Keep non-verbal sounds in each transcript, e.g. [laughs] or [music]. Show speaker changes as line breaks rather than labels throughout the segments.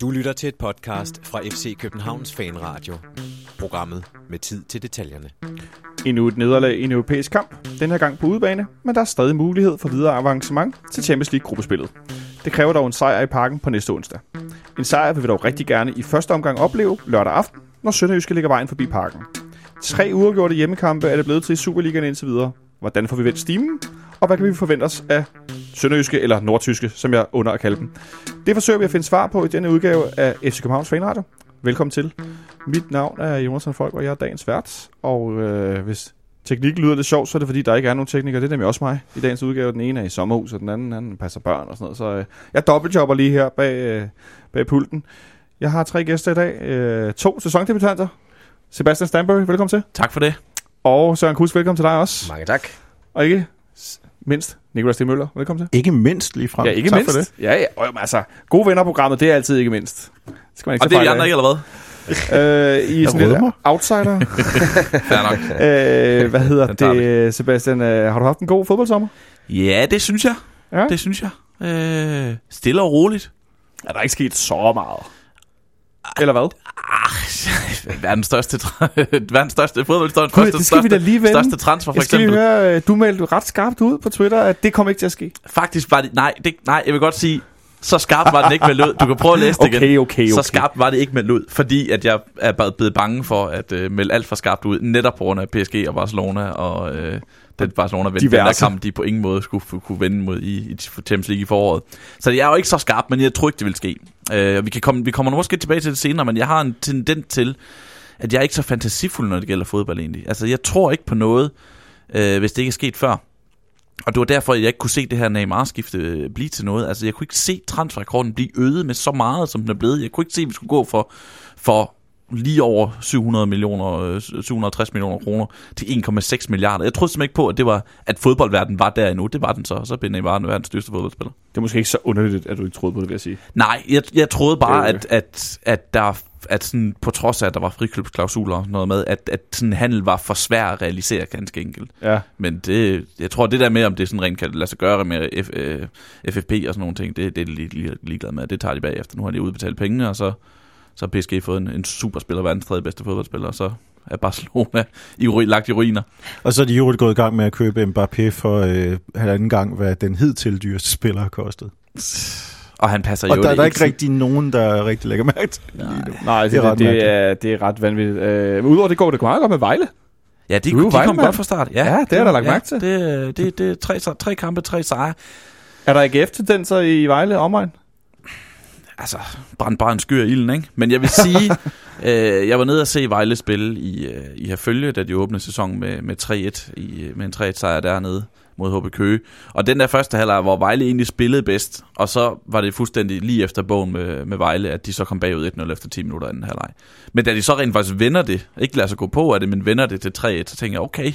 Du lytter til et podcast fra FC Københavns Fanradio. Programmet med tid til detaljerne.
Endnu et nederlag i en europæisk kamp, den her gang på udebane, men der er stadig mulighed for videre avancement til Champions League-gruppespillet. Det kræver dog en sejr i parken på næste onsdag. En sejr vil vi dog rigtig gerne i første omgang opleve lørdag aften, når Sønderjyske ligger vejen forbi parken. Tre uafgjorte hjemmekampe er det blevet til i Superligaen indtil videre. Hvordan får vi vendt stimen? Og hvad kan vi forvente os af Sønderjyske eller Nordtyske, som jeg under at kalde dem? Det forsøger vi at finde svar på i denne udgave af FC Københavns Fanradio. Velkommen til. Mit navn er Jonas Folk, og jeg er dagens vært. Og øh, hvis teknikken lyder lidt sjovt, så er det fordi, der ikke er nogen teknikere. Det er nemlig også mig i dagens udgave. Den ene er i sommerhus, og den anden han passer børn og sådan noget. Så øh, jeg dobbeltjobber lige her bag, øh, bag pulten. Jeg har tre gæster i dag. Øh, to sæsondebutanter. Sebastian Stanbury, velkommen til.
Tak for det.
Og Søren Kus, velkommen til dig også.
Mange tak.
Og ikke mindst, Nicolas T. Møller, velkommen til.
Ikke mindst lige frem.
Ja, ikke
tak
mindst.
for det.
Ja, ja. Og, jamen, altså, gode venner programmet, det er altid ikke mindst. Det skal man ikke
Og det er vi andre ikke, eller hvad? [laughs]
Øh, I er sådan lidt outsider. [laughs]
Nok. [laughs]
øh, hvad hedder det, Sebastian? Øh, har du haft en god fodboldsommer?
Ja, det synes jeg.
Ja.
Det synes jeg. Øh, stille og roligt.
Er der ikke sket så meget? Eller hvad?
Ah, [laughs] verdens største, [laughs] verdens største fodboldhistoriens
Gud, det skal vi da
største,
lige vende.
største transfer, for
Jeg
eksempel.
høre, øh, du meldte ret skarpt ud på Twitter, at det kommer ikke til at ske.
Faktisk var det... Nej, det, nej, jeg vil godt sige, så skarpt var den ikke meldt ud. Du kan prøve at læse det igen.
Okay, okay, okay.
Så skarpt var det ikke meldt ud, fordi at jeg er blevet bange for at øh, melde alt for skarpt ud, netop på grund af PSG og Barcelona, og øh, den Barcelona vendte den der kamp, de på ingen måde skulle kunne vende mod i, i Champions League i foråret. Så jeg er jo ikke så skarp, men jeg tror ikke, det vil ske. Øh, vi, kan komme, vi kommer måske tilbage til det senere, men jeg har en tendens til, at jeg er ikke så fantasifuld, når det gælder fodbold egentlig. Altså, jeg tror ikke på noget, øh, hvis det ikke er sket før. Og det var derfor, jeg ikke kunne se det her Neymar-skifte øh, blive til noget. Altså, jeg kunne ikke se transferrekorden blive øget med så meget, som den er blevet. Jeg kunne ikke se, at vi skulle gå for, for lige over 700 millioner, øh, 760 millioner kroner til 1,6 milliarder. Jeg troede simpelthen ikke på, at, det var, at fodboldverdenen var der endnu. Det var den så, og så blev den verdens største fodboldspiller.
Det er måske ikke så underligt, at du ikke troede på det, vil jeg sige.
Nej, jeg, jeg troede bare,
Det-
at, at, at der at sådan, på trods af, at der var frikøbsklausuler og noget med, at, at sådan handel var for svær at realisere ganske enkelt.
Ja.
Men det, jeg tror, det der med, om det sådan rent kan lade sig gøre med F, øh, FFP og sådan nogle ting, det, det er de lige, lige, ligeglad med. Det tager de bagefter. Nu har de udbetalt pengene, og så, så har PSG fået en, en superspiller, verdens tredje bedste fodboldspiller, og så er Barcelona i, lagt i ruiner.
Og så er de jo gået i gang med at købe Mbappé for øh, halvanden gang, hvad den hidtil dyreste spiller har kostet.
Og han passer
Og
jo
der er der
ikke
ikke rigtig nogen, der rigtig lægger mærke til det nu.
Nej, det,
Det er
det,
ret
det,
mærkeligt.
er, det er ret vanvittigt. Øh, men udover det går det meget godt med Vejle.
Ja, de,
jo
de kom godt fra start. Ja,
Ja, det har der lagt mærke til.
Det, det, det er tre, tre kampe, tre sejre.
Er der AGF-tendenser i Vejle omegn?
Altså, brænd bare en skyr i ilden, ikke? Men jeg vil sige, [laughs] øh, jeg var nede og se Vejle spille i, øh, i Herfølge, da de åbnede sæson med, med 3-1, i, med en 3-1 sejr dernede mod HB Køge. Og den der første halvleg, hvor Vejle egentlig spillede bedst, og så var det fuldstændig lige efter bogen med, med Vejle, at de så kom bagud 1-0 efter 10 minutter anden halvleg. Men da de så rent faktisk vender det, ikke lader sig gå på af det, men vender det til 3-1, så tænker jeg, okay,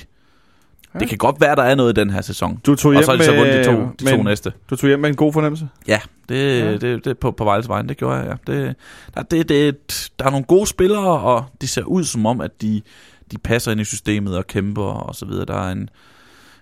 Ja.
det kan godt være, der er noget i den her sæson.
Du tog
Og
hjem
så har de så
med-
vundet de to, de
med
to næste.
Du tog hjem med en god fornemmelse?
Ja, det,
Ja.
ja. det, det på, på Vejles vejen, det gjorde jeg, ja. Det, der, det, det, der er nogle gode spillere, og de ser ud som om, at de, de passer ind i systemet og kæmper og så videre. Der er en...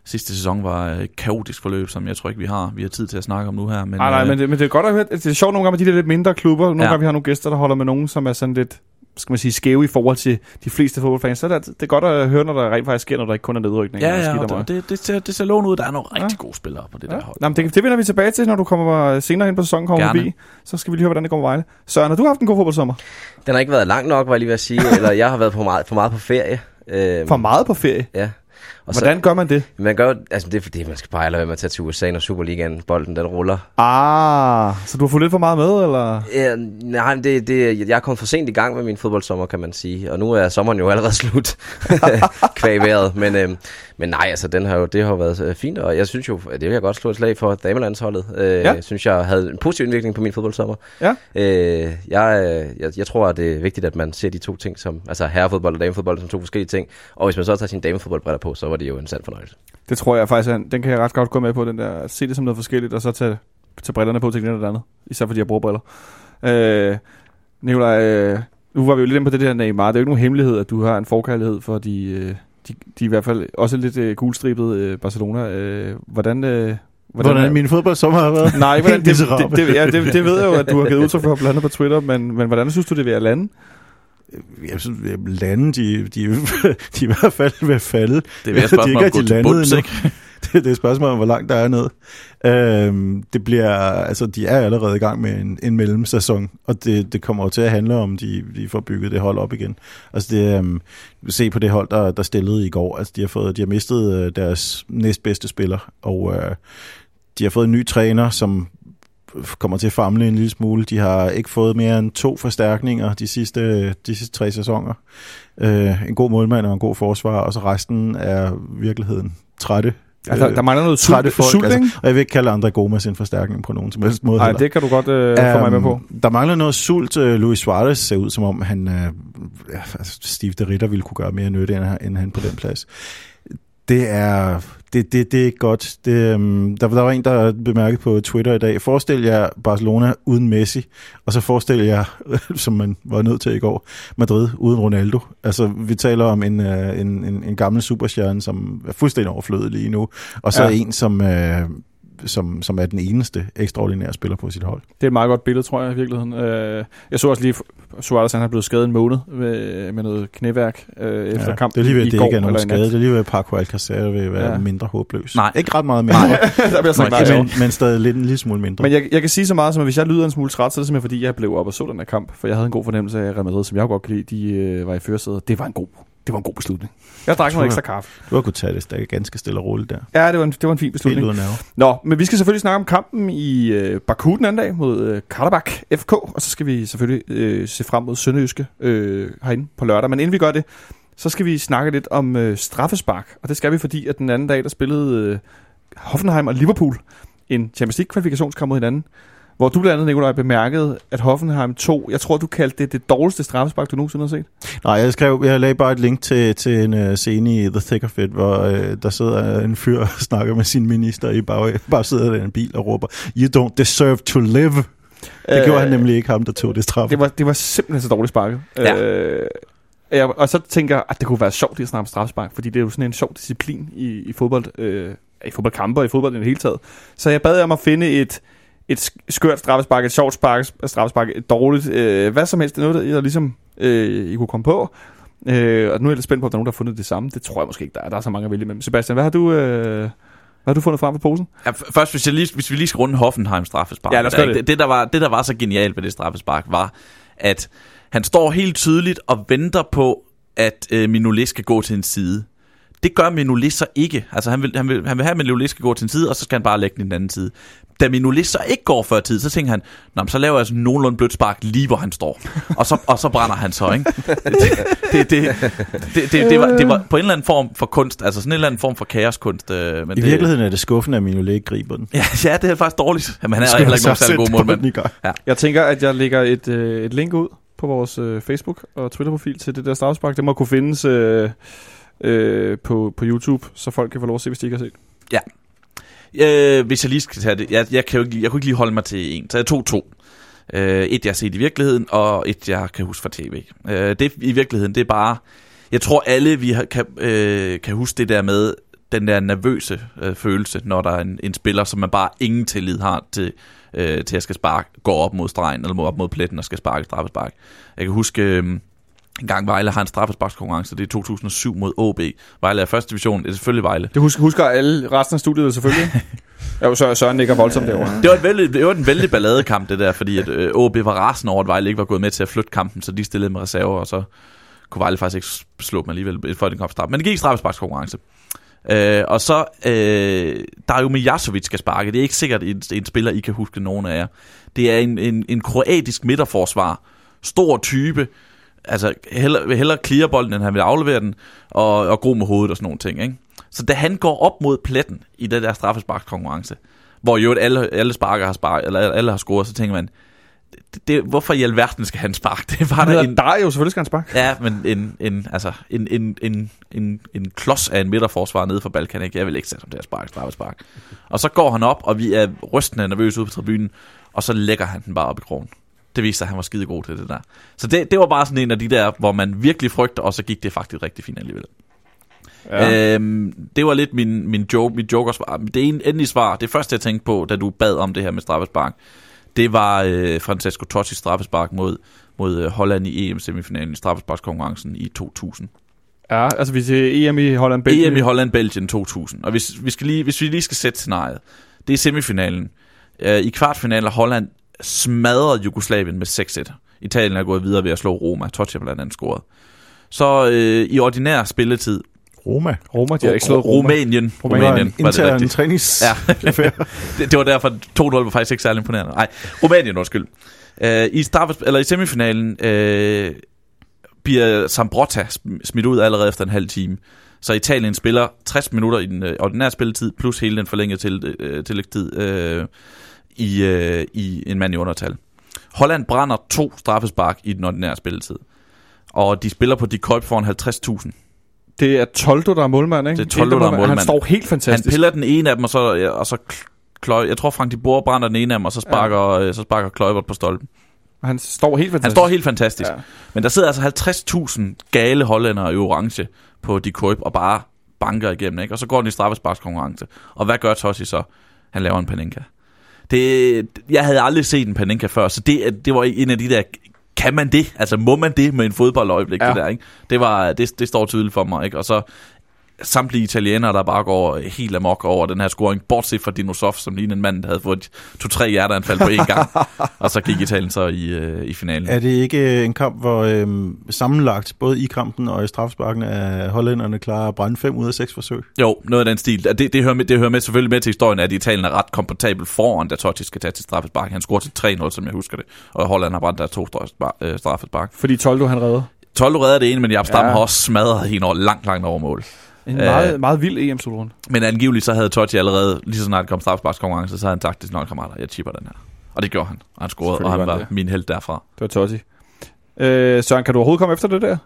Sidste sæson var et kaotisk forløb, som jeg tror ikke, vi har. Vi har tid til at snakke om nu her. Men,
Nej, nej,
øh,
men det, men det er godt at høre. Det er sjovt nogle gange med de der lidt mindre klubber. Nogle
Ja.
gange vi har nogle gæster, der holder med nogen, som er sådan lidt skal man sige, skæve i forhold til de fleste fodboldfans. Så er det, det er godt at høre, når der rent faktisk sker, når der ikke kun er nedrykning.
Ja,
og
ja, og det, det, det, ser, det ser lovende ud. Der er nogle
Ja.
rigtig gode spillere på det
Ja.
der hold.
Nå, men det, det vender vi tilbage til, når du kommer senere hen på sæsonen kommer
Gerne.
forbi. Så skal vi lige høre, hvordan det går med Vejle. Søren, har du haft en god fodboldsommer?
Den har ikke været lang nok, var jeg lige ved at sige. [laughs] eller jeg har været for meget, for meget på ferie. Øhm,
For meget på ferie.
Ja. Og
Hvordan gør man det?
Så, man gør, altså det er fordi, man skal bare lade være med at tage til USA, når Superligaen, bolden den ruller.
Ah, så du har fået lidt for meget med, eller?
Ja, nej, det, det, jeg er kommet for sent i gang med min fodboldsommer, kan man sige. Og nu er sommeren jo allerede [laughs] slut, [laughs] kvæg. Men, øhm, men nej, altså, den har jo, det har jo været øh, fint, og jeg synes jo, det vil jeg godt slå et slag for damelandsholdet. Øh,
Ja.
Jeg synes, jeg havde en positiv indvirkning på min fodboldsommer.
Ja.
Øh, jeg, øh, jeg, jeg tror, at det er vigtigt, at man ser de to ting som, altså herrefodbold og damefodbold som to forskellige ting. Og hvis man så tager sin damefodboldbriller på, så var det jo en sand fornøjelse.
Det tror jeg faktisk, en- den kan jeg ret godt gå med på, den der, at se det som noget forskelligt, og så tage, tage brillerne på til det eller det andet. Især fordi jeg bruger briller. Øh, Nicolaj, øh, nu var vi jo lidt inde på det der Neymar. Det er jo ikke nogen hemmelighed, at du har en forkærlighed for de, øh, de, de i hvert fald også lidt øh, gulstribede øh, Barcelona. Øh, hvordan, øh,
Hvordan min fodboldsommer har været?
Nej, hvordan, [laughs] det, det, det, ja, det, det ved jeg jo, at du har givet udtryk for blandt andet på Twitter, men, men hvordan synes du, det vil at lande?
Jeg synes, lande, de, de, de i hvert fald at falde.
Det er at [laughs] spørgsmål om at gå bunds, ikke? [laughs]
det, det er et spørgsmål om, hvor langt der er ned. Øhm, det bliver, altså, de er allerede i gang med en, en mellemsæson, og det, det kommer jo til at handle om, de, de får bygget det hold op igen. Altså, det, øhm, se på det hold, der, der stillede i går. Altså, de har, fået, de har mistet øh, deres næstbedste spiller, og øh, de har fået en ny træner, som kommer til at famle en lille smule. De har ikke fået mere end to forstærkninger de sidste, de sidste tre sæsoner. Øh, en god målmand og en god forsvar, og så resten er virkeligheden trætte.
Ja, der, der mangler noget
trætte
sult,
folk,
sult
altså, og jeg vil ikke kalde André Gomes en forstærkning på nogen som helst måde.
Nej, det kan du godt øh, få mig med på.
Øhm, Der mangler noget sult. Øh, Luis Suarez ser ud som om, han, øh, altså Steve de Ritter ville kunne gøre mere nytte, end, end han på den plads. Det er, det, det, det er ikke godt. Det, øhm, der, der var en, der bemærkede på Twitter i dag, forestil jer Barcelona uden Messi, og så forestil jer, [laughs] som man var nødt til i går, Madrid uden Ronaldo. Altså, vi taler om en, øh, en, en, en gammel superstjerne, som er fuldstændig overflødig lige nu, og så
Ja.
ja. en, som, øh, som, som er den eneste ekstraordinære spiller på sit hold.
Det er et meget godt billede, tror jeg, i virkeligheden. Øh, jeg så også lige, Suarez han er blevet skadet en måned med, med noget knæværk øh, efter
Ja,
kampen
det er lige ved, at det
går,
ikke er nogen skade. Det er lige ved, at Paco Alcacer vil være
Ja.
mindre håbløs.
Nej.
Ikke ret meget mindre, [laughs]
der bliver sagt
Nej,
nej,
men, men stadig lidt, en lille smule mindre.
Men jeg, jeg kan sige så meget som, at hvis jeg lyder en smule træt, så er det simpelthen fordi, jeg blev op og så den her kamp. For jeg havde en god fornemmelse af Real Madrid, som jeg godt kan lide. De øh, var i førersædet. Det var en god det var en god beslutning. Jeg drak
Tror
noget
jeg.
ekstra kaffe.
Du har kunnet tage det ganske stille og roligt der.
Ja, det var en, det var en fin
Helt
beslutning.
nerve.
Nå, men vi skal selvfølgelig snakke om kampen i øh, Baku den anden dag mod øh, Karabakh FK, og så skal vi selvfølgelig øh, se frem mod Sønderjyske øh, herinde på lørdag. Men inden vi gør det, så skal vi snakke lidt om øh, straffespark, og det skal vi, fordi at den anden dag, der spillede øh, Hoffenheim og Liverpool en Champions League kvalifikationskamp mod hinanden, hvor du blandt andet, Nikolaj, bemærkede, at Hoffenheim 2, jeg tror, du kaldte det det dårligste straffespark, du nogensinde har set.
Nej, jeg skrev, jeg lagde bare et link til, til en uh, scene i The Thick of It, hvor uh, der sidder en fyr og [laughs] snakker med sin minister i bag, bare sidder der i en bil og råber, You don't deserve to live. Det øh, gjorde han nemlig ikke ham, der tog det straf.
Det var, det var simpelthen så dårligt sparket.
Ja.
Øh, jeg, og så tænker jeg, at det kunne være sjovt at snakke om straffespark, fordi det er jo sådan en sjov disciplin i, i fodbold, øh, i fodboldkampe og i fodbold i det hele taget. Så jeg bad om at finde et, et sk- skørt straffespark, et sjovt spark, straffespark, et dårligt, øh, hvad som helst, det er noget, der I, ligesom, øh, I kunne komme på. Øh, og nu er jeg lidt spændt på, om der er nogen, der har fundet det samme. Det tror jeg måske ikke, der er. Der er så mange at vælge imellem. Sebastian, hvad har du, øh, hvad har du fundet frem på posen?
Ja, først, hvis, jeg lige, hvis vi lige skal runde Hoffenheim straffespark.
Ja,
der, ikke?
det.
det, der var, det, der var så genialt ved det straffespark, var, at han står helt tydeligt og venter på, at øh, Minolet skal gå til en side. Det gør Minolet så ikke. Altså, han vil, han vil, han vil have, at Minolet skal gå til en side, og så skal han bare lægge den i den anden side. Da Minolet så ikke går før tid, så tænker han, Nå, så laver jeg sådan nogenlunde blødt spark lige, hvor han står. Og så, og så brænder han så, ikke? [laughs] Det, det, det, det, det, det, var, det var på en eller anden form for kunst, altså sådan en eller anden form for kaoskunst. Øh, men
I
det,
virkeligheden er det skuffende, at Mignolet ikke griber den. [laughs]
Ja, ja, det er faktisk dårligt. Jamen, han er heller ikke nogen særlig god målmand.
gang?
Jeg tænker, at jeg lægger et, øh, et link ud på vores øh, Facebook og Twitter-profil til det der straffespark. Det må kunne findes øh, øh, på, på YouTube, så folk kan få lov at se, hvis de ikke har set.
Øh, hvis jeg lige skal tage det, jeg, jeg, kan jo ikke, jeg kunne ikke lige holde mig til en, så jeg tog to. Øh, et, jeg har set i virkeligheden, og et, jeg kan huske fra tv. Øh, det i virkeligheden, det er bare... Jeg tror, alle vi har, kan, øh, kan huske det der med den der nervøse øh, følelse, når der er en, en spiller, som man bare ingen tillid har til, øh, til at skal sparke, gå op mod stregen, eller op mod pletten og skal sparke straffespark. Jeg kan huske... Øh, en gang Vejle har en straffesparkskonkurrence, det er 2007 mod OB. Vejle er første division, det er selvfølgelig Vejle.
Det husker, husker alle resten af studiet selvfølgelig. [laughs] jo, så Søren nikker voldsomt derovre.
Det var, et vældig, det var en vældig balladekamp, det der, fordi at, øh, OB var rasende over, at Vejle ikke var gået med til at flytte kampen, så de stillede med reserver, og så kunne Vejle faktisk ikke slå dem alligevel, for den kom straf. Men det gik straffesparkskonkurrence. Øh, og så, øh, der er jo Mijasovic skal sparke. Det er ikke sikkert en, en spiller, I kan huske nogen af jer. Det er en, en, en kroatisk midterforsvar. Stor type. Altså, heller, vil hellere clear bolden, end han vil aflevere den, og, og god med hovedet og sådan nogle ting. Ikke? Så da han går op mod pletten i den der straffesparkskonkurrence, hvor jo alle, alle sparker har sparket, eller alle har scoret, så tænker man, det, det, hvorfor i alverden skal han sparke? [laughs] Det var der en,
dig jo, selvfølgelig skal han sparke.
Ja, men en, en, altså, en, en, en, en, en klods af en midterforsvar nede for Balkan, ikke? Jeg vil ikke sætte ham der spark, straffespark. Og så går han op, og vi er rystende nervøse ude på tribunen, og så lægger han den bare op i krogen. Det viste sig, at han var skide god til det der. Så det, det var bare sådan en af de der, hvor man virkelig frygter, og så gik det faktisk rigtig fint alligevel.
Ja.
Øhm, det var lidt min, min joke, mit jokersvar. Det en, endelige svar, det første jeg tænkte på, da du bad om det her med straffespark, det var øh, Francesco Totti straffespark mod, mod øh, Holland i EM-semifinalen i straffesparkskonkurrencen i 2000.
Ja, altså vi til EM i Holland Belgien.
EM i Holland-Belgien 2000. Og hvis, vi skal lige, hvis vi lige skal sætte scenariet, det er semifinalen. Øh, I kvartfinalen Holland smadrede Jugoslavien med 6-1. Italien er gået videre ved at slå Roma. Totti har blandt andet scoret. Så øh, i ordinær spilletid,
Roma.
Roma, de har ikke slået Roma.
Rumænien,
Det var en
Rumænien var det rigtigt.
trænings...
Ja, [laughs] det, det var derfor 2-0 var faktisk ikke særlig imponerende. Nej, Rumænien, undskyld. Øh, I, straffes, eller i semifinalen øh, bliver Sambrotta sm- smidt ud allerede efter en halv time. Så Italien spiller 60 minutter i den øh, ordinære spilletid, plus hele den forlængede til, øh, tillægstid øh, i, øh, i en mand i undertal. Holland brænder to straffespark i den ordinære spilletid. Og de spiller på de Kolb foran 50.000.
Det er Toldo, der er målmand, ikke?
Det er Toldo, der er
Han
målmand.
står helt
Han
fantastisk.
piller den ene af dem, og så, ja, og så kløj, jeg tror Frank de Boer brænder den ene af dem, og så sparker, ja. så sparker Kløjbert på stolpen.
Han står helt fantastisk.
Han står helt fantastisk. Ja. Men der sidder altså 50.000 gale hollændere i orange på de køb og bare banker igennem, ikke? Og så går den i straffesparkskonkurrence. Og hvad gør Tossi så? Han laver en Panenka. Det, jeg havde aldrig set en Panenka før, så det, det var en af de der, kan man det? Altså må man det med en fodboldøjeblik, ja. Det der, ikke? Det, var, det, det står tydeligt for mig, ikke? Og så samtlige italienere, der bare går helt amok over den her scoring, bortset fra Dinosov, som lignede en mand, der havde fået to-tre hjerteanfald på én gang. [laughs] og så gik Italien så i, øh, i finalen.
Er det ikke øh, en kamp, hvor øh, sammenlagt, både i kampen og i strafsparken, er hollænderne klar at brænde 5 ud af 6 forsøg?
Jo, noget af den stil. Det, det, hører med, det hører med selvfølgelig med til historien, at Italien er ret komfortabel foran, da Totti skal tage til straffespark. Han scorer til 3-0, som jeg husker det. Og Holland har brændt der to straffespark. Øh, straffespark.
Fordi Toldo, han redder.
Toldo redder det ene, men Jaap Stam
Ja.
har også smadret hende over, langt, langt over mål.
En
Øh.
meget, meget vild EM-slutrunde.
Men angiveligt så havde Totti allerede, lige så snart det kom straffesparkskonkurrence, så havde han sagt til sine kammerater, jeg chipper den her. Og det gjorde han. Og han scorede, og han
var
var
det.
min held derfra.
Det var Totti. Øh, Søren, kan du overhovedet komme efter det der?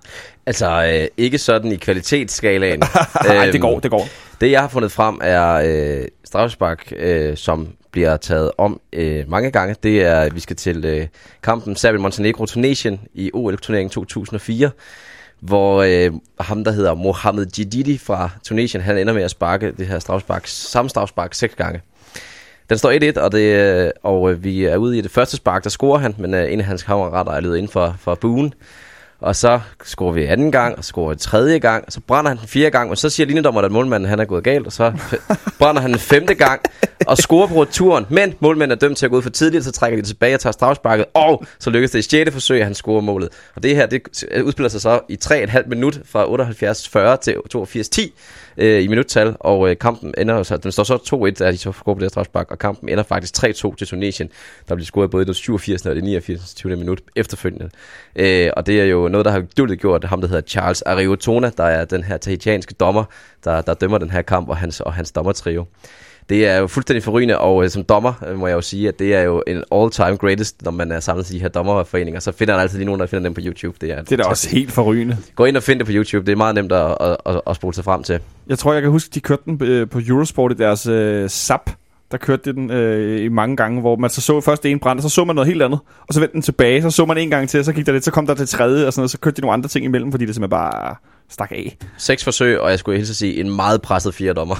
Altså, øh, ikke sådan i kvalitetsskalaen. [laughs]
Nej,
Øhm,
det går, det går.
Det, jeg har fundet frem, er øh, straffespark, øh, som bliver taget om øh, mange gange. Det er, at vi skal til øh, kampen Serbien-Montenegro-Tunesien i OL-turneringen 2004, hvor øh, ham, der hedder Mohamed Jididi fra Tunesien, han ender med at sparke det her strafspark, samme strafspark seks gange. Den står 1-1, og, det, øh, og øh, vi er ude i det første spark, der scorer han, men øh, en af hans kammerater er løbet ind for, for buen. Og så scorer vi anden gang, og scorer tredje gang, og så brænder han den fjerde gang, og så siger linjedommeren, at målmanden han er gået galt, og så [laughs] brænder han den femte gang, og scorer på returen, men målmanden er dømt til at gå ud for tidligt, så trækker de tilbage og tager strafsparket, og så lykkes det i sjette forsøg, at han scorer målet. Og det her, det udspiller sig så i 3,5 minut fra 78-40 til 82-10 øh, i minuttal, og øh, kampen ender så, den står så 2-1, at de så scorer på det her strafspark, og kampen ender faktisk 3-2 til Tunesien, der bliver scoret både i det 87. og det 89. 20. minut efterfølgende. Øh, og det er jo noget, der har duldet gjort ham, der hedder Charles Ariotona, der er den her tahitianske dommer, der, der dømmer den her kamp, og hans, og hans dommertrio. Det er jo fuldstændig forrygende, og øh, som dommer øh, må jeg jo sige, at det er jo en all-time greatest, når man er samlet til de her dommerforeninger. Så finder han altid lige nogen, der finder dem på YouTube. Det er,
Det er da også helt forrygende.
Gå ind og find det på YouTube. Det er meget nemt at, at, at, at spole sig frem til.
Jeg tror, jeg kan huske, de kørte den øh, på Eurosport i deres øh, SAP. Der kørte de den øh, i mange gange, hvor man så så først en brand, og så så man noget helt andet. Og så vendte den tilbage, så så man en gang til, og så gik der lidt, så kom der til tredje, og sådan noget, så kørte de nogle andre ting imellem, fordi det simpelthen bare stak af.
Seks forsøg, og jeg skulle hilse at sige, en meget presset fire dommer.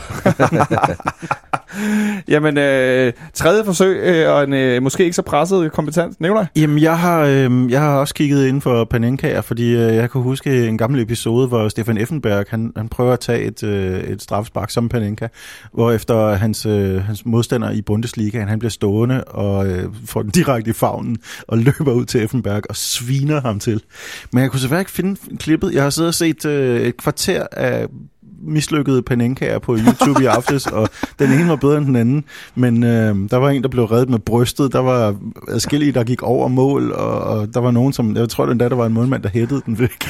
[laughs]
Jamen, øh, tredje forsøg, øh, og en øh, måske ikke så presset kompetent nævner
Jamen, jeg har, øh, jeg har også kigget ind for Panenkaer, fordi øh, jeg kan huske en gammel episode, hvor Stefan Effenberg, han, han prøver at tage et, øh, et strafspark som Panenka, hvor efter hans, øh, hans modstander i Bundesligaen, han bliver stående og øh, får den direkte i favnen og løber ud til Effenberg og sviner ham til. Men jeg kunne selvfølgelig ikke finde klippet. Jeg har siddet og set øh, et kvarter af mislykkede panenkaer på YouTube i aftes, og den ene var bedre end den anden. Men øh, der var en, der blev reddet med brystet, der var adskillige, der gik over mål, og, og der var nogen, som, jeg tror den der, der var en målmand, der hættede den væk. [laughs]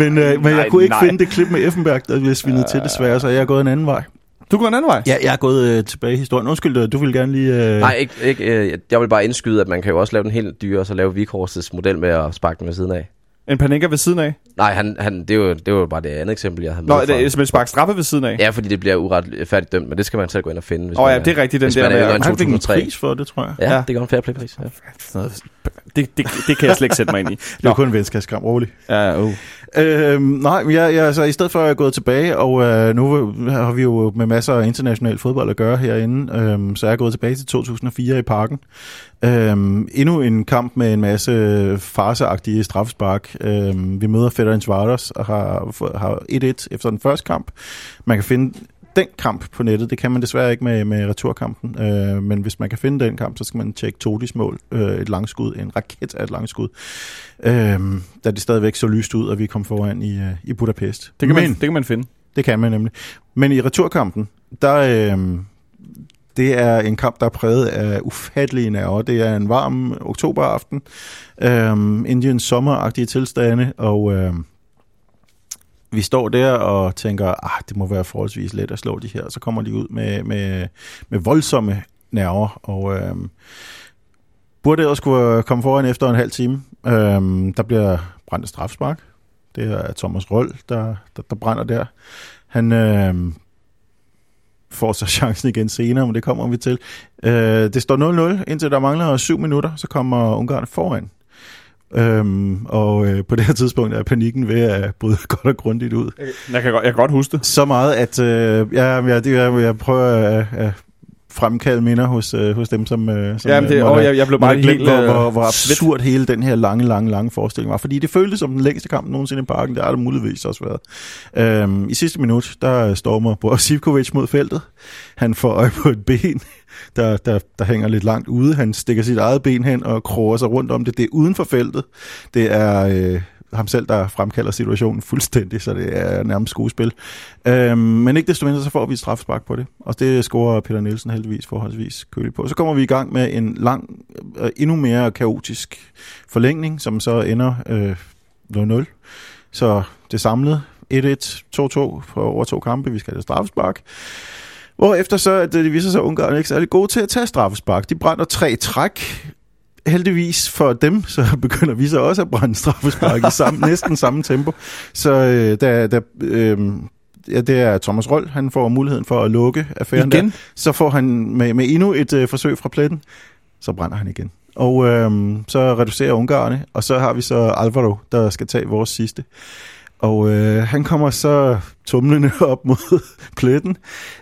men øh, men
Nej,
jeg kunne ikke
nej.
finde det klip med Effenberg, der blev svinet til desværre, så jeg er gået en anden vej.
Du går en anden vej.
Ja, jeg er gået øh, tilbage i historien. Undskyld, du vil gerne lige... Øh...
Nej, ikke, ikke, øh, jeg vil bare indskyde, at man kan jo også lave den helt dyre, og så lave Vikhorsts model med at sparke den ved siden af.
En Panenka ved siden af.
Nej, han, han, det, er jo, det var jo bare det andet eksempel, jeg havde
Nå, det er simpelthen spark straffe ved siden af.
Ja, fordi det bliver uretfærdigt dømt, men det skal man selv gå ind og finde. Hvis
Åh
man
ja, det er rigtigt, den der
man er
med...
Han fik en
2003.
pris for det, tror jeg.
Ja,
Ja.
det gør en fair play pris. Ja.
Det, det, det kan jeg slet ikke sætte mig ind i.
Det var kun en venskabskamp, rolig.
Ja, uh.
Øhm, nej, jeg, jeg, altså, i stedet for at jeg er gået tilbage, og øh, nu har vi jo med masser af international fodbold at gøre herinde, øhm, så er jeg gået tilbage til 2004 i parken. Øh, endnu en kamp med en masse farseagtige straffespark. Øh, vi møder Ferenc Varos og har, har 1-1 efter den første kamp. Man kan finde den kamp på nettet. Det kan man desværre ikke med, med returkampen. Øh, men hvis man kan finde den kamp, så skal man tjekke Todis mål. Øh, et langskud, en raket af et langskud. Øh, da det stadigvæk så lyst ud, og vi kom foran i, øh, i Budapest.
Det kan,
men,
man, det kan man finde.
Det kan man nemlig. Men i returkampen, der... Øh, det er en kamp, der er præget af ufattelige nerver. Det er en varm oktoberaften. Øhm, Indiens sommeragtige tilstande, og øh, vi står der og tænker, ah, det må være forholdsvis let at slå de her. Så kommer de ud med, med, med voldsomme nerver, og øh, burde også kunne øh, komme foran efter en halv time. Øh, der bliver brændt et strafspark. Det er Thomas Røll, der, der, der brænder der. Han øh, får så [laughs] chancen igen senere, men det kommer vi til. Øh, det står 0-0, indtil der mangler 7 minutter, så kommer Ungarn foran. Øhm, og øh, på det her tidspunkt er panikken ved at bryde [laughs] godt og grundigt ud.
Jeg kan, godt, jeg kan godt huske det.
Så meget, at øh, ja, jeg, det, jeg, jeg prøver at, at fremkalde minder hos, øh, hos dem, som, øh, som
Jamen, det,
øh,
åh,
måtte-
jeg, jeg blev bare helt...
hvor,
øh,
hvor, hvor absurd hele den her lange, lange, lange forestilling var. Fordi det føltes som den længste kamp nogensinde i parken. Det har det muligvis også været. Øhm, I sidste minut, der stormer Boris Sivkovic mod feltet. Han får øje på et ben, der, der, der hænger lidt langt ude. Han stikker sit eget ben hen og kroger sig rundt om det. Det er uden for feltet. Det er... Øh, ham selv, der fremkalder situationen fuldstændig, så det er nærmest skuespil. Øhm, men ikke desto mindre, så får vi et straffespark på det, og det scorer Peter Nielsen heldigvis forholdsvis køligt på. Så kommer vi i gang med en lang, øh, endnu mere kaotisk forlængning, som så ender øh, 0-0. Så det samlede 1-1, 2-2 for over to kampe, vi skal have straffespark. Hvor efter så, at det viser sig, at Ungarn er særlig gode til at tage straffespark. De brænder tre træk, heldigvis for dem, så [laughs] begynder vi så også at brænde straffespark i samme, næsten samme tempo. Så øh, der, der, øh, ja, det er Thomas Røll, han får muligheden for at lukke affæren
Igen?
der. Så får han med, med endnu et øh, forsøg fra pletten, så brænder han igen. Og øh, så reducerer Ungarne, og så har vi så Alvaro, der skal tage vores sidste. Og øh, han kommer så tumlende [laughs] op mod pletten,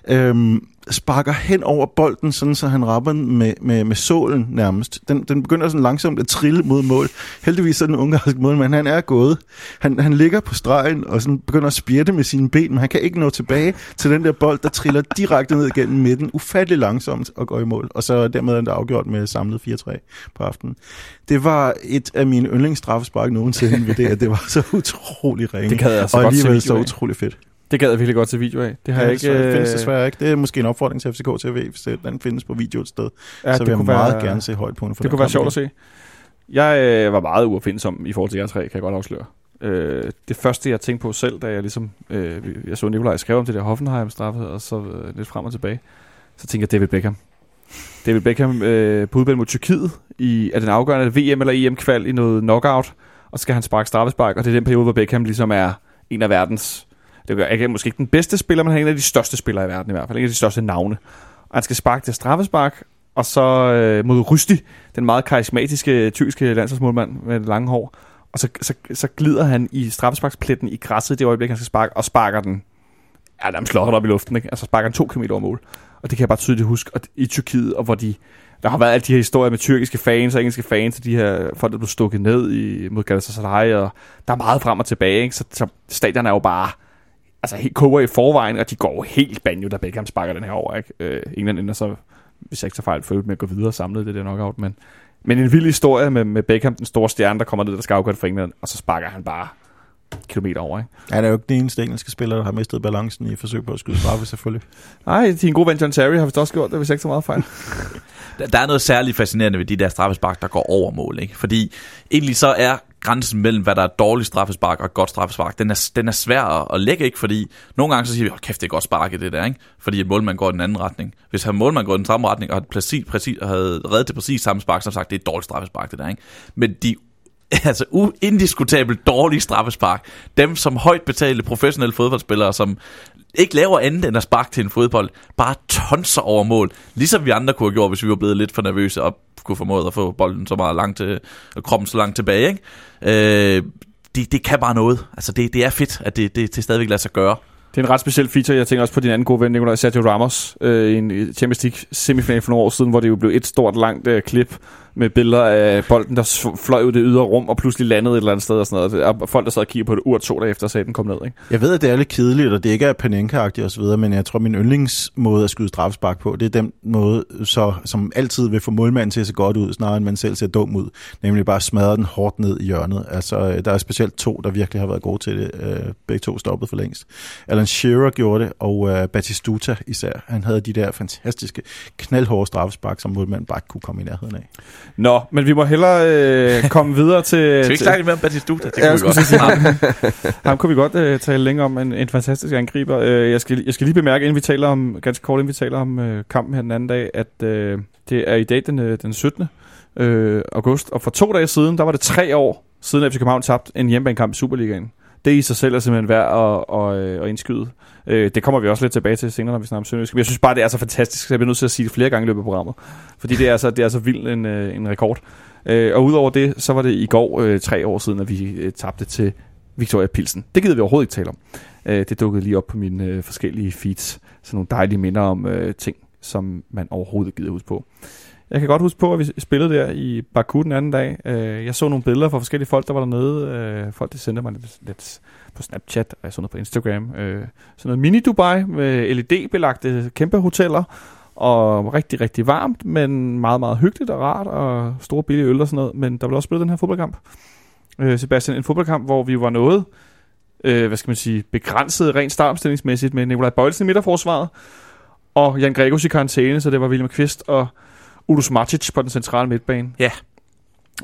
øhm, sparker hen over bolden, sådan så han rapper den med, med, med sålen nærmest. Den, den begynder sådan langsomt at trille mod mål. Heldigvis er den ungarske mål, men han er gået. Han, han ligger på stregen og sådan begynder at spjætte med sine ben, men han kan ikke nå tilbage til den der bold, der triller direkte ned gennem midten, ufattelig langsomt og går i mål. Og så dermed er det afgjort med samlet 4-3 på aftenen. Det var et af mine yndlingsstraffespark nogensinde ved det, at det var så utrolig ringe.
Det gad jeg altså
og alligevel så utrolig fedt.
Det gad jeg virkelig godt til video af. Det har
Ja,
jeg ikke...
det findes
øh,
desværre ikke. Det er måske en opfordring til FCK TV, hvis den findes på video et sted.
Ja,
så vil jeg meget
være,
gerne se højt på den. For
Det kunne være sjovt at se. Jeg øh, var meget uopfindsom i forhold til jer tre, kan jeg godt afsløre. Øh, det første, jeg tænkte på selv, da jeg ligesom... Øh, jeg så Nikolaj skrive om det der Hoffenheim-straffe, og så øh, lidt frem og tilbage, så tænkte jeg David Beckham. David Beckham øh, på udbanen mod Tyrkiet i er den afgørende VM eller EM-kval i noget knockout, og så skal han sparke straffespark, og det er den periode, hvor Beckham ligesom er en af verdens... Det er ikke, måske ikke den bedste spiller, men han er en af de største spillere i verden i hvert fald. En af de største navne. Og han skal sparke til straffespark, og så øh, mod Rysti, den meget karismatiske øh, tyrkiske landsholdsmålmand med det lange hår. Og så, så, så glider han i straffesparkspletten i græsset i det øjeblik, han skal sparke, og sparker den. Ja, der slår op i luften, ikke? Altså sparker han to kilometer over mål. Og det kan jeg bare tydeligt huske. Og i Tyrkiet, og hvor de... Der har været alle de her historier med tyrkiske fans og engelske fans, og de her folk, der blev stukket ned i, mod Galatasaray, og der er meget frem og tilbage, ikke? Så, så stadion er jo bare altså helt koger i forvejen, og de går jo helt banjo, da Beckham sparker den her over, ikke? Øh, England ender så, hvis jeg ikke så fejl, følt med at gå videre og samle det der knockout, men, men en vild historie med, med Beckham, den store stjerne, der kommer ned, der skal afgøre det for England, og så sparker han bare kilometer over, ikke?
Han er jo ikke den eneste engelske spiller, der har mistet balancen i forsøg på at skyde straffe, selvfølgelig.
Nej, din gode ven John Terry har vist også gjort det, hvis jeg ikke så meget fejl. [laughs]
Der, der er noget særligt fascinerende ved de der straffespark, der går over mål. Ikke? Fordi egentlig så er grænsen mellem, hvad der er dårlig dårligt straffespark og godt straffespark, den er, den er svær at, lægge, ikke? Fordi nogle gange så siger vi, hold kæft, det er godt sparket det der, ikke? Fordi at målmand går i den anden retning. Hvis han målmand går i den samme retning, og havde, præcis, præcis, og havde reddet det præcis samme spark, så har sagt, det er et dårligt straffespark, det der, ikke? Men de [laughs] altså uindiskutabelt dårlige straffespark, dem som højt betalte professionelle fodboldspillere, som ikke laver andet end at sparke til en fodbold, bare tonser over mål, ligesom vi andre kunne have gjort, hvis vi var blevet lidt for nervøse og kunne formået at få bolden så meget langt til, og kroppen så langt tilbage. Ikke? Øh, det, det kan bare noget. Altså, det, det er fedt, at det, det, det stadigvæk lader sig gøre.
Det er en ret speciel feature. Jeg tænker også på din anden gode ven, Nicolai Sergio Ramos, øh, i en Champions League semifinal for nogle år siden, hvor det jo blev et stort, langt øh, klip med billeder af bolden, der fløj ud i det ydre rum, og pludselig landede et eller andet sted og sådan noget. Og folk, der sad og kiggede på det ur to dage efter, sagde, at den kom ned. Ikke?
Jeg ved, at det er lidt kedeligt, og det ikke er panenka og så videre, men jeg tror, min yndlingsmåde at skyde straffespark på, det er den måde, så, som altid vil få målmanden til at se godt ud, snarere end man selv ser dum ud. Nemlig bare smadre den hårdt ned i hjørnet. Altså, øh, der er specielt to, der virkelig har været gode til det. Øh, begge to stoppet for længst. Alan Shearer gjorde det, og uh, Batistuta især. Han havde de der fantastiske, knaldhårde straffespark, som målmanden bare ikke kunne komme i nærheden af.
Nå, men vi må hellere øh, komme videre til...
Skal vi
til-
ikke snakke mere om Batistuta? Det
Ja,
kunne
jeg
vi godt.
sige, [laughs] ham kunne vi godt øh, tale længere om. En, en fantastisk angriber. Øh, jeg, skal, jeg skal lige bemærke, inden vi taler om, ganske kort inden vi taler om øh, kampen her den anden dag, at øh, det er i dag den, øh, den 17. Øh, august. Og for to dage siden, der var det tre år siden FC København tabte en hjemmebanekamp i Superligaen. Det i sig selv er simpelthen værd at, at, øh, at indskyde. Øh, det kommer vi også lidt tilbage til senere, når vi snakker om Sønderjysk. Men jeg synes bare, det er så fantastisk, så jeg bliver nødt til at sige det flere gange i løbet af programmet. Fordi det er så, det er så vild en, øh, en rekord. Øh, og udover det, så var det i går øh, tre år siden, at vi øh, tabte til Victoria Pilsen. Det gider vi overhovedet ikke tale om. Øh, det dukkede lige op på mine øh, forskellige feeds. Sådan nogle dejlige minder om øh, ting, som man overhovedet gider huske på. Jeg kan godt huske på, at vi spillede der i Baku den anden dag. Øh, jeg så nogle billeder fra forskellige folk, der var dernede. Øh, folk, der sendte mig lidt, lidt på Snapchat, og jeg så noget på Instagram. Øh, sådan noget mini-Dubai med LED-belagte kæmpe hoteller. Og rigtig, rigtig varmt, men meget, meget hyggeligt og rart, og store billige øl og sådan noget. Men der blev også spillet den her fodboldkamp. Øh, Sebastian, en fodboldkamp, hvor vi var noget, øh, hvad skal man sige, begrænset rent startomstillingsmæssigt med Nikolaj Bøjelsen i midterforsvaret, og Jan Gregos i karantæne, så det var William Kvist og Udus Matic på den centrale midtbane.
Ja.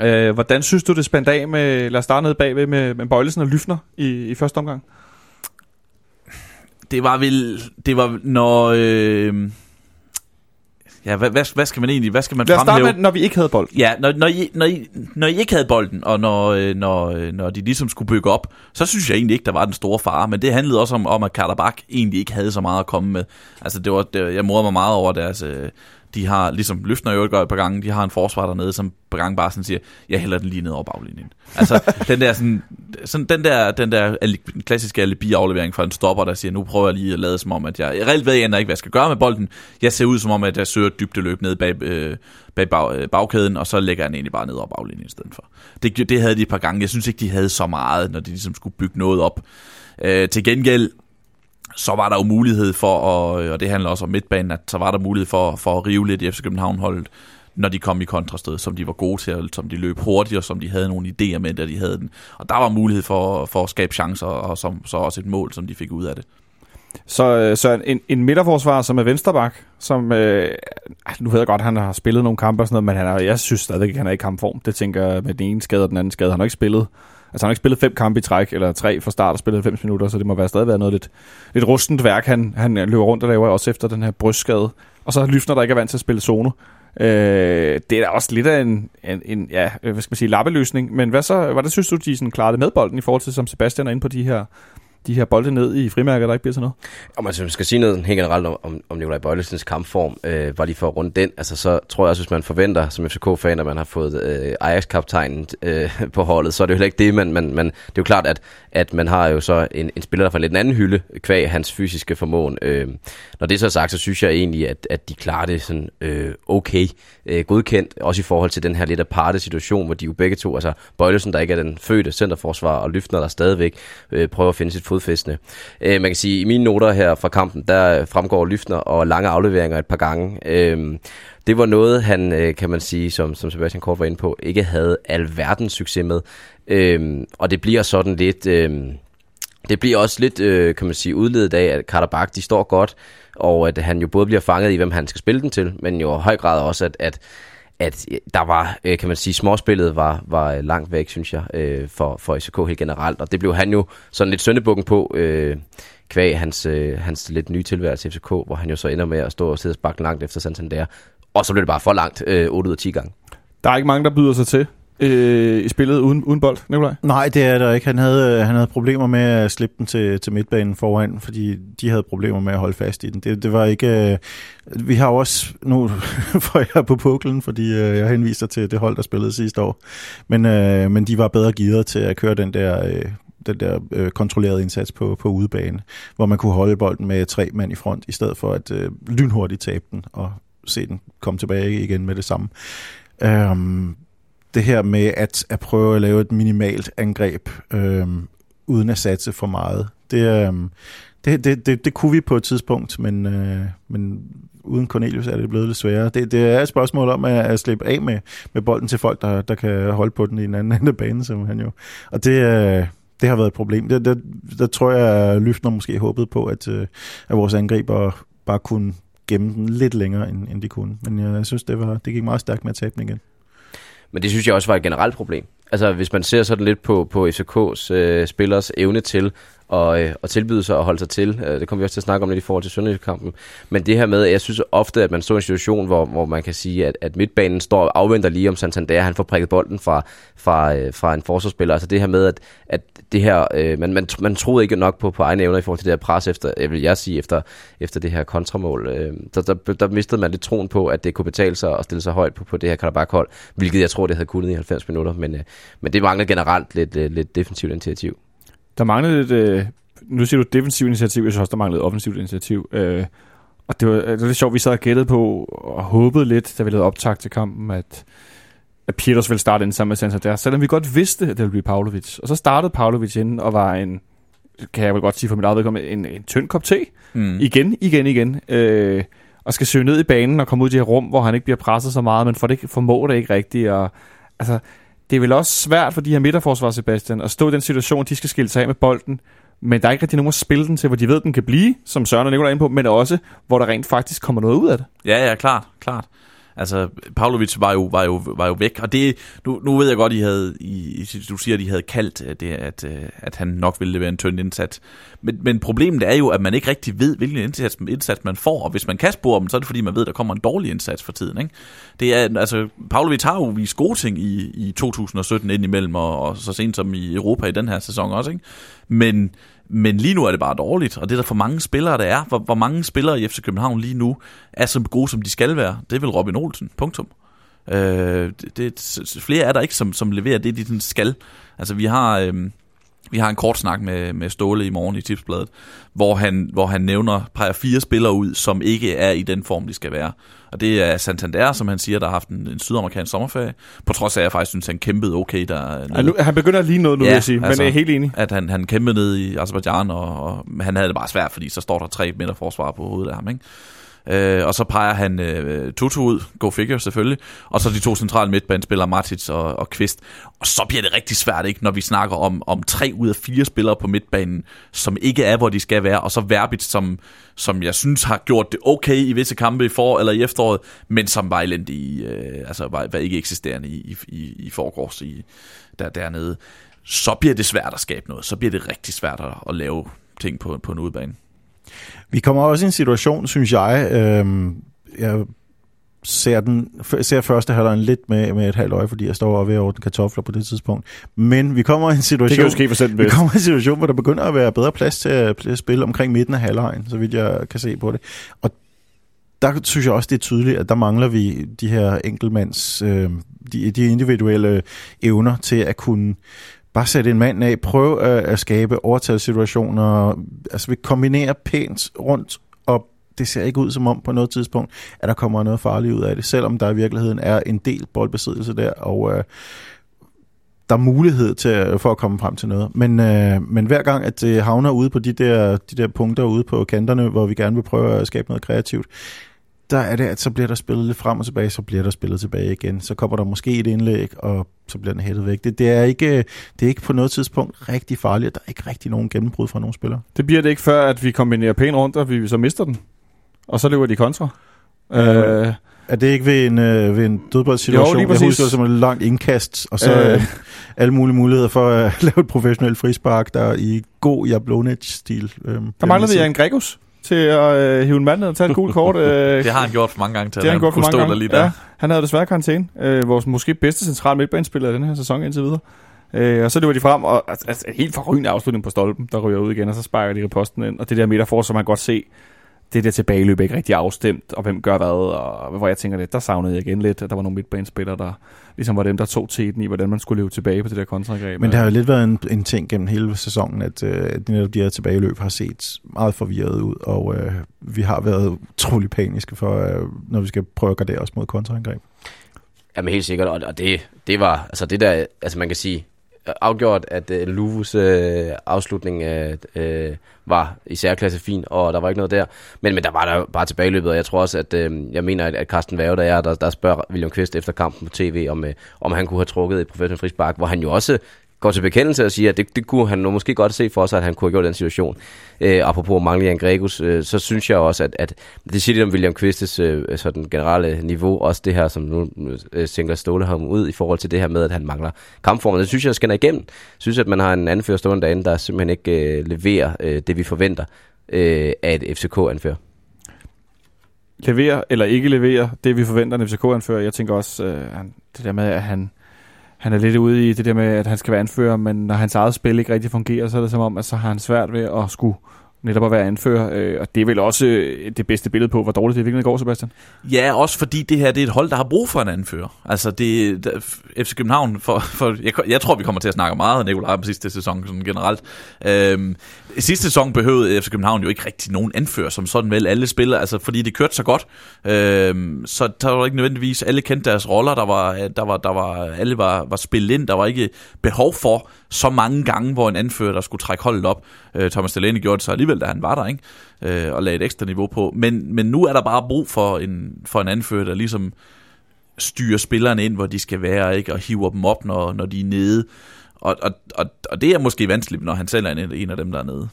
Øh, hvordan synes du, det spændte af med, lad os starte nede bagved med, med Bøjelsen og Lyfner i, i første omgang?
Det var vel... Det var, når... Øh, ja, hvad, hvad, hvad skal man egentlig... Hvad skal man
Lad os starte
fremhæve?
med, når vi ikke havde bold.
Ja, når, når, I, når, I, når I ikke havde bolden, og når, øh, når, øh, når de ligesom skulle bygge op, så synes jeg egentlig ikke, der var den store fare. Men det handlede også om, om at Karabak egentlig ikke havde så meget at komme med. Altså, det var, det, jeg morede mig meget over deres... Øh, de har, ligesom Løftner jo gør et par gange, de har en forsvar dernede, som på gang bare sådan siger, jeg hælder den lige ned over baglinjen. Altså, [laughs] den der, sådan, sådan, den der, den der ali- klassiske alibi-aflevering fra en stopper, der siger, nu prøver jeg lige at lade som om, at jeg, reelt ved jeg ikke, hvad jeg skal gøre med bolden. Jeg ser ud som om, at jeg søger et dybdeløb ned bag, øh, bag bag, øh, bagkæden, og så lægger jeg den egentlig bare ned over baglinjen i stedet for. Det, det havde de et par gange. Jeg synes ikke, de havde så meget, når de ligesom skulle bygge noget op. Øh, til gengæld, så var der jo mulighed for, at, øh, og det handler også om midtbanen, at så var der mulighed for, for at rive lidt i FC København-holdet, når de kom i kontrasted, som de var gode til, og som de løb hurtigt, og som de havde nogle idéer med, da de havde den. Og der var mulighed for, for at skabe chancer, og som, så også et mål, som de fik ud af det.
Så, øh, så en, en midterforsvar, som er vensterbak, som, øh, nu ved jeg godt, han har spillet nogle kampe og sådan noget, men han er, jeg synes stadigvæk, at han er i kampform. Det tænker jeg med den ene skade og den anden skade. Han har ikke spillet, altså han har ikke spillet fem kampe i træk, eller tre fra start og spillet 90 minutter, så det må være stadig være noget lidt, lidt rustent værk, han, han løber rundt og laver også efter den her brystskade. Og så Lyfner, der ikke er vant til at spille zone. Øh, det er da også lidt af en, en, en ja, hvad skal man sige, lappeløsning. Men hvad så, hvordan synes du, de sådan klarede med bolden i forhold til, som Sebastian er inde på de her, de her bolde ned i frimærker, der ikke bliver til noget?
Om man skal sige noget helt generelt om, om, om Nikolaj Bøjlesens kampform, øh, bare lige for at runde den, altså så tror jeg også, hvis man forventer som FCK-fan, at man har fået øh, Ajax-kaptajnen øh, på holdet, så er det jo heller ikke det, men, men, men det er jo klart, at, at man har jo så en, en spiller, der får lidt en anden hylde, kvæg hans fysiske formåen. Øh, når det så er sagt, så synes jeg egentlig, at, at de klarer det sådan øh, okay, øh, godkendt, også i forhold til den her lidt aparte situation, hvor de jo begge to, altså Bøjlesen, der ikke er den fødte centerforsvar, og Lyftner, der stadigvæk øh, prøver at finde sit fodfæstende. Øh, man kan sige, i mine noter her fra kampen, der fremgår Lyftner og lange afleveringer et par gange. Øh, det var noget, han, øh, kan man sige, som, som Sebastian Kort var inde på, ikke havde alverdens succes med. Øh, og det bliver sådan lidt... Øh, det bliver også lidt, øh, kan man sige, udledet af, at Karabak, de står godt, og at han jo både bliver fanget i, hvem han skal spille den til, men jo i høj grad også, at, at at øh, der var, øh, kan man sige, småspillet var, var øh, langt væk, synes jeg, øh, for, for SK helt generelt. Og det blev han jo sådan lidt søndebukken på, øh, kvæg hans, øh, hans lidt nye tilværelse i FCK, hvor han jo så ender med at stå og sidde og langt efter Santander. Og så blev det bare for langt, øh, 8 ud af 10 gange.
Der er ikke mange, der byder sig til øh, i spillet uden, uden bold, Nikolaj?
Nej, det er der ikke. Han havde, øh, han havde problemer med at slippe den til, til midtbanen foran, fordi de havde problemer med at holde fast i den. Det, det var ikke... Øh, vi har også... Nu [laughs] får jeg på puklen, fordi øh, jeg henviser til det hold, der spillede sidste år. Men, øh, men de var bedre givet til at køre den der... Øh, den der øh, kontrollerede indsats på, på udebane, hvor man kunne holde bolden med tre mand i front, i stedet for at øh, lynhurtigt tabe den og se den komme tilbage igen med det samme. Øhm, det her med at, at prøve at lave et minimalt angreb, øh, uden at satse for meget, det, øh, det, det, det, det kunne vi på et tidspunkt, men, øh, men uden Cornelius er det blevet lidt sværere. Det, det er et spørgsmål om at, at slippe af med, med bolden til folk, der, der kan holde på den i en anden [laughs] ende af banen, som han jo. Og det, øh, det har været et problem. Det, det, der tror jeg, at Lyftner måske håbede på, at, øh, at vores angriber bare kunne gemme den lidt længere, end, end de kunne. Men jeg synes, det, var, det gik meget stærkt med at tabe den igen.
Men det synes jeg også var et generelt problem. Altså hvis man ser sådan lidt på, på FCK's øh, spillers evne til og, øh, og tilbyde sig og holde sig til. Øh, det kommer vi også til at snakke om lidt i forhold til Sønderjysk-kampen. Men det her med, jeg synes ofte, at man står i en situation, hvor, hvor man kan sige, at, at midtbanen står og afventer lige om Santander, han får prikket bolden fra, fra, øh, fra en forsvarsspiller. Altså det her med, at, at det her, øh, man, man, man troede ikke nok på, på egne evner i forhold til det her pres efter, jeg vil jeg sige, efter, efter det her kontramål. Øh, der, der, der, mistede man lidt troen på, at det kunne betale sig at stille sig højt på, på det her Karabakh-hold, hvilket jeg tror, det havde kunnet i 90 minutter, men, øh, men det mangler generelt lidt, lidt, lidt defensivt initiativ.
Der manglede et, øh, nu siger du defensivt initiativ, jeg synes også, der manglede offensivt initiativ. Øh, og det var, det var lidt sjovt, vi sad og gættede på og håbede lidt, da vi lavede optag til kampen, at, at Pieters ville starte ind sammen med Sansa der, selvom vi godt vidste, at det ville blive Pavlovic. Og så startede Pavlovic ind og var en, kan jeg vel godt sige for mit eget vedkommende, en, en tynd kop te. Mm. Igen, igen, igen. Øh, og skal søge ned i banen og komme ud i det her rum, hvor han ikke bliver presset så meget, men for det, formår det ikke rigtigt. Og, altså, det er vel også svært for de her midterforsvar, Sebastian, at stå i den situation, de skal skille sig af med bolden, men der er ikke rigtig nogen at spille den til, hvor de ved, at den kan blive, som Søren og Nicolai er inde på, men også, hvor der rent faktisk kommer noget ud af det.
Ja, ja, klart, klart. Altså, Pavlovic var jo, var jo, var jo væk, og det, nu, nu ved jeg godt, I havde, I, du siger, at I havde kaldt øh, det, at, øh, at han nok ville levere en tynd indsats. Men, men problemet er jo, at man ikke rigtig ved, hvilken indsats, indsats man får, og hvis man kan spore dem, så er det fordi, man ved, at der kommer en dårlig indsats for tiden. Ikke? Det er, altså, Pavlovic har jo vist gode ting i, i 2017 indimellem, og, og så sent som i Europa i den her sæson også. Ikke? Men men lige nu er det bare dårligt, og det er der for mange spillere, der er. Hvor, hvor mange spillere i FC København lige nu er så gode, som de skal være. Det er vel Robin Olsen, punktum. Øh, det, det, flere er der ikke, som, som leverer det, de skal. Altså vi har... Øh, vi har en kort snak med, med Ståle i morgen i Tipsbladet, hvor han, hvor han nævner, peger fire spillere ud, som ikke er i den form, de skal være. Og det er Santander, som han siger, der har haft en, en sydamerikansk sommerferie. På trods af, at jeg faktisk synes, han kæmpede okay der.
Ja, nu, han begynder lige noget, nu ja, vil jeg sige, altså, men jeg er helt enig.
At han, han kæmpede ned i Azerbaijan, og, og han havde det bare svært, fordi så står der tre midterforsvar på hovedet af ham. Ikke? Øh, og så peger han øh, Tutu ud, go figure selvfølgelig, og så de to centrale midtbanespillere, Martits og, og Kvist. Og så bliver det rigtig svært, ikke, når vi snakker om, om tre ud af fire spillere på midtbanen, som ikke er, hvor de skal være, og så Verbit, som, som jeg synes har gjort det okay i visse kampe i for eller i efteråret, men som var elendig i, øh, altså var, var ikke eksisterende i, i, i forgårs i, der, dernede. Så bliver det svært at skabe noget, så bliver det rigtig svært at, at lave ting på, på en udbane.
Vi kommer også i en situation, synes jeg, øh, jeg ser, den, ser første halvleg lidt med, med et halvt øje, fordi jeg står og ved at ordne kartofler på det tidspunkt. Men vi kommer i en situation,
det kan ske for
vi kommer i en situation, hvor der begynder at være bedre plads til at spille omkring midten af halvlejen, så vidt jeg kan se på det. Og der synes jeg også, det er tydeligt, at der mangler vi de her enkeltmands, øh, de, de individuelle evner til at kunne bare sætte en mand af, prøve at, øh, at skabe overtalssituationer, altså vi kombinerer pænt rundt, og det ser ikke ud som om på noget tidspunkt, at der kommer noget farligt ud af det, selvom der i virkeligheden er en del boldbesiddelse der, og øh, der er mulighed til, øh, for at komme frem til noget. Men, øh, men hver gang, at det havner ude på de der, de der punkter ude på kanterne, hvor vi gerne vil prøve at skabe noget kreativt, der er det, at så bliver der spillet lidt frem og tilbage, så bliver der spillet tilbage igen. Så kommer der måske et indlæg, og så bliver den hættet væk. Det, det, er ikke, det er ikke på noget tidspunkt rigtig farligt, der er ikke rigtig nogen gennembrud fra nogen spillere.
Det bliver det ikke før, at vi kombinerer pænt rundt, og vi så mister den. Og så løber de kontra.
Øh, øh, er det ikke ved en, øh, ved en dødboldssituation? Jo, lige Jeg husker som et langt indkast, og så øh. alle mulige muligheder for at [laughs] lave et professionelt frispark, der i god Jablonec-stil. Øh,
der mangler vi en Gregus til at øh, hive en mand ned og tage et gul kort. Øh, [laughs]
det har han gjort for mange gange til, det har han gjort for mange gange. lige der. Ja.
Han havde desværre karantæne. Øh, vores måske bedste central midtbanespiller i den her sæson indtil videre. Øh, og så løber de frem, og altså, altså, helt forrygende afslutning på stolpen, der ryger ud igen, og så sparker de posten ind. Og det der midterfor, som man godt se, det der tilbageløb er ikke rigtig afstemt, og hvem gør hvad, og hvor jeg tænker det, der savnede jeg igen lidt, at der var nogle midtbanespillere, der ligesom var dem, der tog teten i, hvordan man skulle leve tilbage på det der kontragreb.
Men det har jo lidt været en, en ting gennem hele sæsonen, at øh, netop de her tilbageløb har set meget forvirret ud, og øh, vi har været utrolig paniske for, øh, når vi skal prøve at gardere os mod kontraangreb.
Jamen helt sikkert, og, og det, det var, altså det der, altså man kan sige, Øh, afgjort, at øh, Luvus øh, afslutning øh, øh, var i særklasse fin, og der var ikke noget der. Men, men der var der bare tilbageløbet, og jeg tror også, at øh, jeg mener, at, at Carsten Værge, der er, der, der spørger William Kvist efter kampen på tv, om, øh, om han kunne have trukket et professionelt frispark, hvor han jo også går til bekendelse og siger, at det, det kunne han nu måske godt se for sig, at han kunne have gjort den situation. Øh, apropos mangle Jan Gregus, øh, så synes jeg også, at, at det siger lidt om William Quistes øh, sådan generelle niveau, også det her, som nu øh, sænker Ståle ham ud i forhold til det her med, at han mangler kampformen. Det synes jeg skinner igennem. Jeg synes, at man har en anfører stående derinde, der simpelthen ikke øh, leverer øh, det, vi forventer øh, af et FCK-anfører
leverer eller ikke leverer det, vi forventer en FCK-anfører. Jeg tænker også, øh, det der med, at han, han er lidt ude i det der med, at han skal være anfører, men når hans eget spil ikke rigtig fungerer, så er det som om, at så har han svært ved at skulle netop at være anfører, øh, og det er vel også øh, det bedste billede på, hvor dårligt det virkelig går, Sebastian.
Ja, også fordi det her det er et hold, der har brug for en anfører. Altså det der, FC København, for, for, jeg, jeg tror, vi kommer til at snakke meget af Nikolaj på sidste sæson sådan generelt. Øhm, sidste sæson behøvede FC København jo ikke rigtig nogen anfører, som sådan vel alle spillere, altså fordi det kørte så godt, øhm, så der var ikke nødvendigvis, alle kendte deres roller, der var, øh, der var, der var, alle var, var spillet ind, der var ikke behov for så mange gange, hvor en anfører, der skulle trække holdet op. Øh, Thomas Delaney gjorde det så alligevel, da han var der, ikke? Øh, og lagde et ekstra niveau på. Men, men nu er der bare brug for en, for en anfører, der ligesom styrer spillerne ind, hvor de skal være, ikke? Og hiver dem op, når, når de er nede. Og, og, og, og det er måske vanskeligt, når han selv er en, en af dem, der er nede.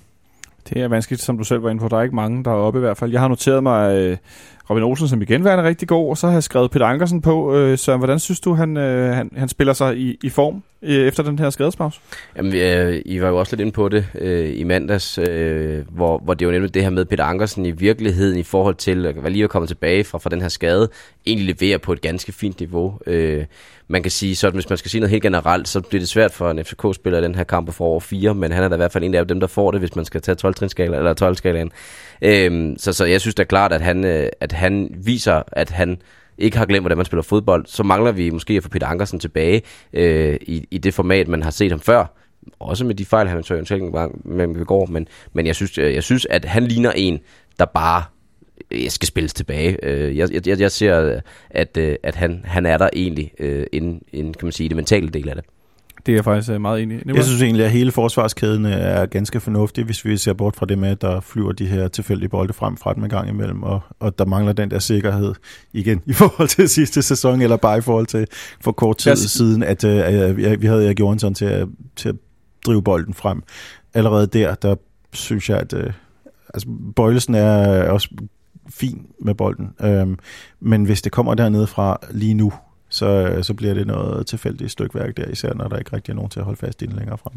Det er vanskeligt, som du selv var inde på. Der er ikke mange, der er oppe i hvert fald. Jeg har noteret mig øh, Robin Olsen som igen var rigtig god, og så har jeg skrevet Peter Ankersen på. Øh, så hvordan synes du, han, øh, han, han spiller sig i, i form øh, efter den her skadespause?
Jamen, øh, I var jo også lidt inde på det øh, i mandags, øh, hvor, hvor det jo nemlig det her med Peter Ankersen i virkeligheden i forhold til, at lige er kommet tilbage fra, fra den her skade, egentlig leverer på et ganske fint niveau. Øh, man kan sige, så hvis man skal sige noget helt generelt, så bliver det svært for en FCK-spiller i den her kamp at få over fire, men han er da i hvert fald en af dem, der får det, hvis man skal tage 12 eller 12 skalaen. Øhm, så, så jeg synes da klart, at han, øh, at han viser, at han ikke har glemt, hvordan man spiller fodbold. Så mangler vi måske at få Peter Ankersen tilbage øh, i, i det format, man har set ham før. Også med de fejl, han så eventuelt med begår. Men, men jeg, synes, øh, jeg synes, at han ligner en, der bare jeg skal spilles tilbage. Øh, jeg, jeg, jeg ser, at, at han, han er der egentlig inden, inden, kan man sige, det mentale del af det.
Det er jeg faktisk øh, meget enig i.
Jeg synes egentlig, at hele forsvarskæden er ganske fornuftig, hvis vi ser bort fra det med, at der flyver de her tilfældige bolde frem fra dem en gang imellem, og, og der mangler den der sikkerhed igen [laughs] i forhold til sidste sæson, eller bare i forhold til for kort tid yes. siden, at uh, vi havde Erik Johansson til at, til at drive bolden frem. Allerede der, der synes jeg, at uh, altså, Bøjlesen er også fin med bolden, um, men hvis det kommer dernede fra lige nu, så, så bliver det noget tilfældigt stykværk der, især når der ikke rigtig er nogen til at holde fast i den længere frem.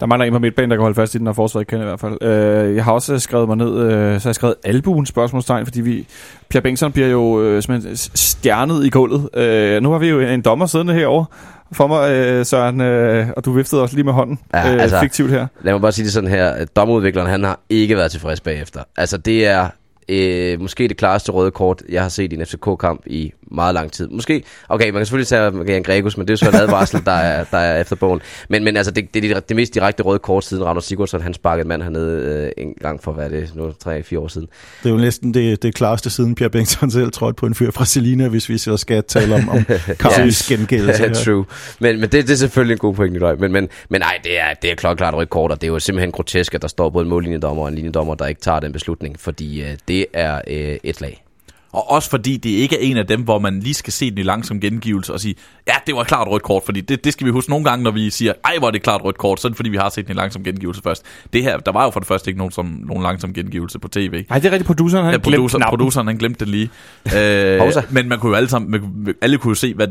Der mangler en på midtbanen, der kan holde fast i den, og forsvaret kan i hvert fald. Øh, jeg har også skrevet mig ned, øh, så har jeg skrevet albuen spørgsmålstegn, fordi vi, Pierre Bengtsson bliver jo øh, stjernet i gulvet. Øh, nu har vi jo en dommer siddende herovre for mig, øh, Søren, øh, og du viftede også lige med hånden ja, øh, altså, fiktivt her.
Lad mig bare sige det sådan her, dommerudvikleren han har ikke været tilfreds bagefter. Altså det er øh, måske det klareste røde kort, jeg har set i en FCK-kamp i meget lang tid. Måske, okay, man kan selvfølgelig tage Jan Gregus, men det er jo så en advarsel, der er, der er efter bogen. Men, men altså, det, det er det, det mest direkte røde kort siden Ragnar Sigurdsson, han sparkede mand hernede øh, en gang for, hvad det, nu 3-4 år siden.
Det er jo næsten det, det klareste siden Pierre Bengtsson selv trådte på en fyr fra Selina, hvis vi så skal tale om, om kampens [laughs] ja, gengældelse.
Ja, true. Men, men det, det er selvfølgelig en god point, Nikolaj. Men, men, men nej, det er, det er klokklart rødt kort, og det er jo simpelthen grotesk, at der står både en mållinjedommer og en linjedommer, der ikke tager den beslutning, fordi øh, det er øh, et slag.
Og også fordi det ikke er en af dem, hvor man lige skal se den i langsom gengivelse og sige, ja, det var klart rødt kort, fordi det, det skal vi huske nogle gange, når vi siger, ej, hvor er det klart rødt kort, så er det fordi, vi har set den i langsom gengivelse først. Det her, der var jo for det første ikke nogen, som, nogen langsom gengivelse på tv.
Nej, det er rigtigt, produceren han ja, producer,
produceren han glemte det lige. [laughs] øh, men man kunne jo alle sammen, man, alle kunne jo se, hvad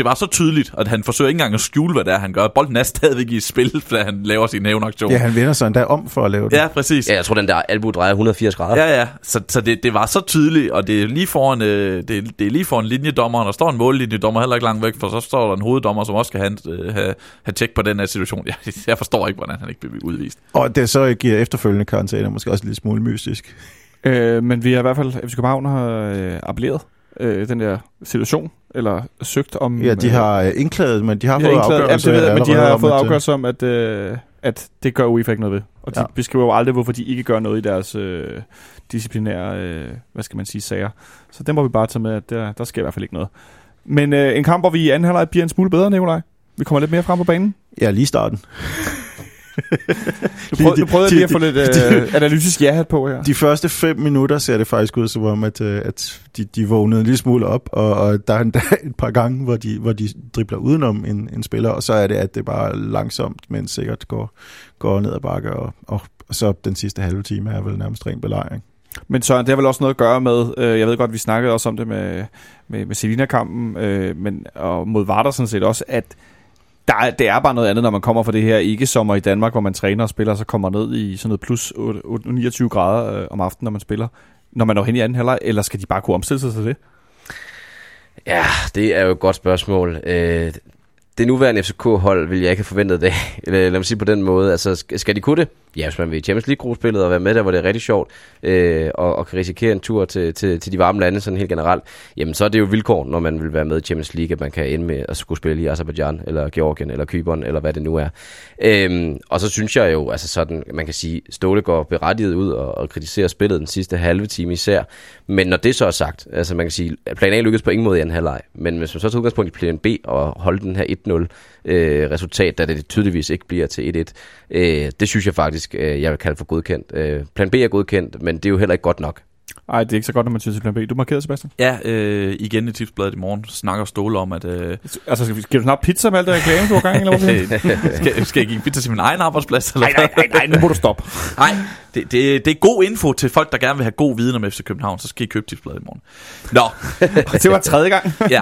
det var så tydeligt, at han forsøger ikke engang at skjule, hvad det er, han gør. Bolden er stadigvæk i spil, da han laver sin hævnaktion.
Ja, han vender sig endda om for at lave det.
ja, præcis.
Ja, jeg tror, den der albu drejer 180 grader.
Ja, ja. Så, så det, det var så tydeligt, og det er lige foran, øh, det, det er lige foran linjedommeren, og der står en mållinjedommer heller ikke langt væk, for så står der en hoveddommer, som også skal have, øh, have, have tjek på den her situation. Jeg, jeg forstår ikke, hvordan han ikke bliver udvist.
Og det så giver efterfølgende karantæne måske også lidt smule mystisk.
Øh, men vi har i hvert fald, FC København har øh, appelleret øh, den der situation, eller søgt om...
Ja, de
øh,
har øh, indklaget, men de har
de
fået afgørelse.
Ja, det ved men de har fået
øh,
afgørelse om, at, øh, at det gør UEFA ikke noget ved. Og de
ja.
beskriver jo aldrig, hvorfor de ikke gør noget i deres øh, disciplinære, øh, hvad skal man sige, sager. Så det må vi bare tage med, at der, der sker i hvert fald ikke noget. Men øh, en kamp, hvor vi i anden halvleg bliver en smule bedre, Nikolaj. Vi kommer lidt mere frem på banen.
Ja, lige starten.
Nu prøvede, nu prøvede jeg lige at få lidt øh, analytisk ja-hat på her.
De første fem minutter ser det faktisk ud som om, at, øh, at de, de vågnede en lille smule op, og, og der er endda et par gange, hvor de, hvor de dribler udenom en, en spiller, og så er det, at det bare langsomt, men sikkert går, går ned ad bakke, og, og, og så den sidste halve time er vel nærmest ren belejring.
Men Søren, det har vel også noget at gøre med, øh, jeg ved godt, vi snakkede også om det med, med, med Selina-kampen, øh, men, og mod Varder sådan set også, at der er, det er bare noget andet, når man kommer fra det her ikke-sommer i Danmark, hvor man træner og spiller, så kommer ned i sådan noget plus 8, 8, 29 grader øh, om aftenen, når man spiller. Når man når hen i anden halvleg, eller skal de bare kunne omstille sig til det?
Ja, det er jo et godt spørgsmål. Øh, det nuværende FCK-hold vil jeg ikke have forventet det. [laughs] Eller lad mig sige på den måde. Altså, skal de kunne det? Ja, hvis man vil i Champions League-gruppespillet og være med der, hvor det er rigtig sjovt, øh, og, og kan risikere en tur til, til, til de varme lande sådan helt generelt, jamen så er det jo vilkår, når man vil være med i Champions League, at man kan ende med at skulle spille i Azerbaijan, eller Georgien, eller Kypern, eller hvad det nu er. Øhm, og så synes jeg jo, altså sådan, man kan sige, Ståle går berettiget ud og, og kritiserer spillet den sidste halve time især. Men når det så er sagt, altså man kan sige, plan A lykkedes på ingen måde i anden halvleg. Men hvis man så tager udgangspunkt i plan B og holder den her 1-0 øh, resultat, da det tydeligvis ikke bliver til 1-1, øh, det synes jeg faktisk, øh, jeg vil kalde for godkendt. Øh, plan B er godkendt, men det er jo heller ikke godt nok.
Nej, det er ikke så godt, når man tyder til plan B. Du markerede, Sebastian.
Ja, øh, igen i tipsbladet i morgen snakker Ståle om, at... Øh,
Altså, skal, vi- skal du snart pizza med alt det reklame, du har gang i, eller hvad? [laughs]
skal, skal jeg give pizza til min egen arbejdsplads? Eller
Nej, nej, nej, nej, nu må du stoppe. [laughs]
Nej, det, det, det er god info til folk, der gerne vil have god viden om FC København, så skal I købe tipsbladet i morgen. Nå, [laughs]
det var tredje gang.
ja.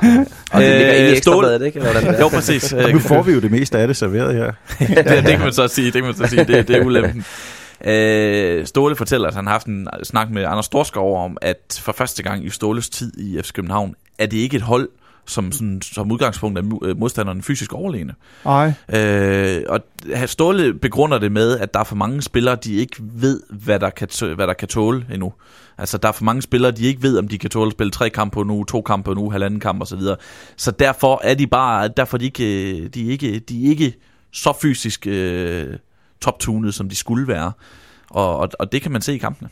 Og det ligger inde i
Øh,
ekstrabladet, ikke? Eller hvordan det er.
Jo, præcis.
Og nu får vi jo det meste af det serveret her.
det, det kan man så sige, det kan man så sige, det, det er ulempen. Øh, Ståle fortæller, at han har haft en snak med Anders Storskov om, at for første gang i Ståles tid i FC København, er det ikke et hold, som, sådan, som udgangspunkt er øh, modstanderen fysisk overlegne.
Nej.
Øh, og Ståle begrunder det med, at der er for mange spillere, de ikke ved, hvad der kan, hvad der kan tåle endnu. Altså, der er for mange spillere, de ikke ved, om de kan tåle at spille tre kampe på en uge, to kampe på en uge, halvanden kamp osv. Så derfor er de bare, derfor er de ikke, de er ikke, de ikke så fysisk øh, top-tunet, som de skulle være. Og, og, og det kan man se i kampene.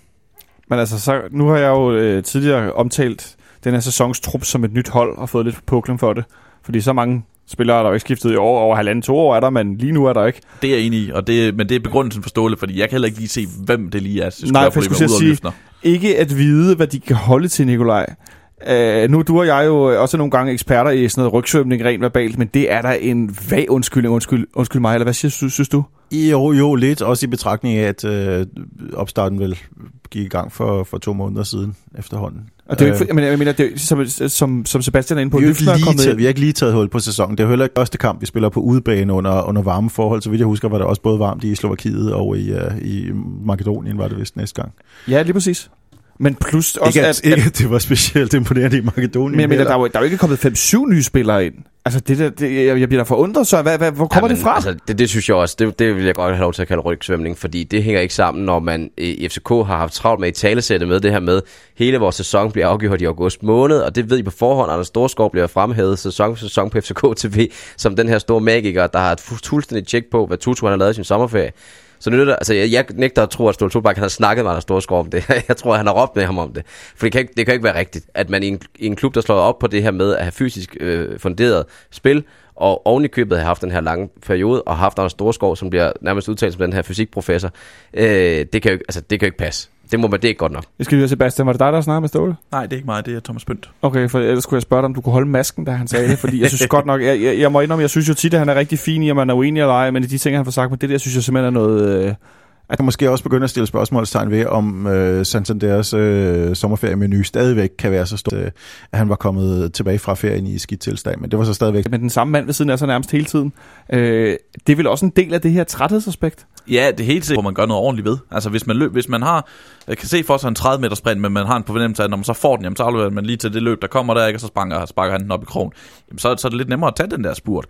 Men altså, så, nu har jeg jo øh, tidligere omtalt den her sæsons trup som et nyt hold, og fået lidt puklen for det. Fordi så mange spillere er der jo ikke skiftet i år, over halvanden, to år er der, men lige nu er der ikke.
Det er jeg enig i, og det, men det er begrundelsen for Ståle, fordi jeg kan heller ikke lige se, hvem det lige er. Det
Nej, for jeg skulle sige-
løfter.
Ikke at vide, hvad de kan holde til, Nikolaj. Uh, nu du og jeg jo også nogle gange eksperter i sådan noget rygsvømning rent verbalt, men det er der en vag undskyldning, undskyld, undskyld mig, eller hvad synes, synes du?
Jo, jo, lidt. Også i betragtning af, at øh, opstarten vel gik i gang for, for to måneder siden efterhånden.
Og det er jo ikke, for- men jeg mener, det er, som, som, som Sebastian er inde på,
vi, jo ikke
er
lige taget, vi har ikke lige taget hul på sæsonen. Det er jo heller ikke første kamp, vi spiller på udebane under, under varme forhold. Så vidt jeg husker, var det også både varmt i Slovakiet og i, uh, i Makedonien, var det vist næste gang.
Ja, lige præcis. Men plus også,
Ikke,
at,
at, ikke, at det var specielt imponerende i Makedonien.
men jeg mener, der er, jo, der er jo ikke kommet 5-7 nye spillere ind. Altså, det der, det, jeg, jeg bliver da forundret, så hvad, hvad, hvor kommer
Jamen,
det fra?
Altså, det, det synes jeg også, det, det vil jeg godt have lov til at kalde rygsvømning, fordi det hænger ikke sammen, når man i FCK har haft travlt med i talesættet med det her med, hele vores sæson bliver afgjort i august måned, og det ved I på forhånd, Anders Storskov bliver fremhævet sæson for sæson på FCK TV, som den her store magiker, der har et fu- fuldstændig tjek på, hvad Tutu han har lavet i sin sommerferie. Så nu er det, altså jeg, jeg nægter at tro, at Ståle Solbakken har snakket med Anders Storskov om det. [laughs] Jeg tror, at han har råbt med ham om det. For det kan, ikke, det kan ikke være rigtigt, at man i en, i en klub, der slår op på det her med at have fysisk øh, funderet spil, og oven i købet har haft den her lange periode, og haft Anders Storskov, som bliver nærmest udtalt som den her fysikprofessor. Øh, det, kan jo, ikke- altså, det kan jo ikke passe. Det må man, det er godt nok.
Jeg skal lige Sebastian, var det dig, der snakkede med Ståle?
Nej, det er ikke mig, det er Thomas Bønt.
Okay, for ellers skulle jeg spørge dig, om du kunne holde masken, da han sagde det, fordi jeg synes [laughs] godt nok, jeg, jeg, jeg må indrømme, jeg synes jo tit, at han er rigtig fin i, at man er uenig eller ej, men i de ting, han får sagt med det der, synes jeg simpelthen er noget, øh,
at man måske også begynder at stille spørgsmålstegn ved, om øh, Santanders øh, sommerferiemenu stadigvæk kan være så stor, øh, at han var kommet tilbage fra ferien i skidt tilstand, men det var så stadigvæk.
Men den samme mand ved siden af sig nærmest hele tiden. Øh, det er vel også en del af det her træthedsaspekt?
Ja, det er helt sikkert, hvor man gør noget ordentligt ved. Altså hvis man, løb, hvis man har, kan se for sig en 30 meter sprint, men man har en fornemmelse af, at når man så får den, jamen, så afleverer man lige til det løb, der kommer der, ikke, og så sparker, sparker han den op i krogen. Jamen, så, så er det lidt nemmere at tage den der spurt.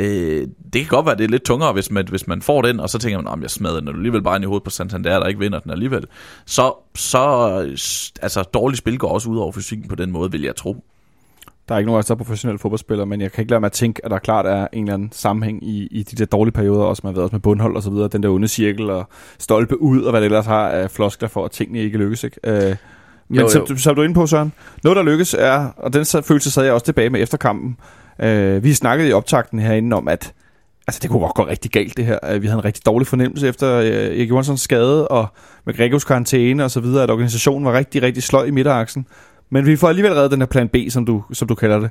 Øh, det kan godt være, det er lidt tungere, hvis man, hvis man får den, og så tænker man, at jeg smadrer den alligevel bare ind i hovedet på Santander, der ikke vinder den alligevel. Så, så altså, dårligt spil går også ud over fysikken på den måde, vil jeg tro.
Der er ikke nogen af os, der er professionelle fodboldspillere, men jeg kan ikke lade mig at tænke, at der klart er en eller anden sammenhæng i, i de der dårlige perioder, også man har været med bundhold og så videre, den der onde cirkel og stolpe ud, og hvad det ellers har af floskler for, at tingene ikke lykkes. Ikke? Øh, men
Jo, jo.
som, som du er inde på, Søren, noget der lykkes er, og den følelse sad jeg også tilbage med efter kampen, øh, vi snakkede i optakten herinde om, at altså, det kunne godt gå rigtig galt det her. Øh, Vi havde en rigtig dårlig fornemmelse efter øh, Erik Johanssons skade, og med Gregos karantæne og så videre, at organisationen var rigtig, rigtig sløj i midteraksen. Men vi får alligevel reddet den her plan B, som du, som du kalder det,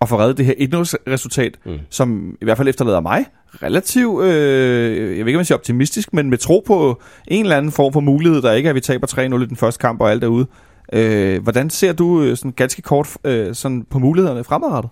og får reddet det her 1-0-resultat, mm. Som i hvert fald efterlader mig relativt, øh, jeg ved ikke, om jeg siger optimistisk, men med tro på en eller anden form for mulighed, der ikke er, at vi taber 3-0 i den første kamp og alt derude. Øh, hvordan ser du øh, sådan ganske kort øh, sådan på mulighederne fremadrettet?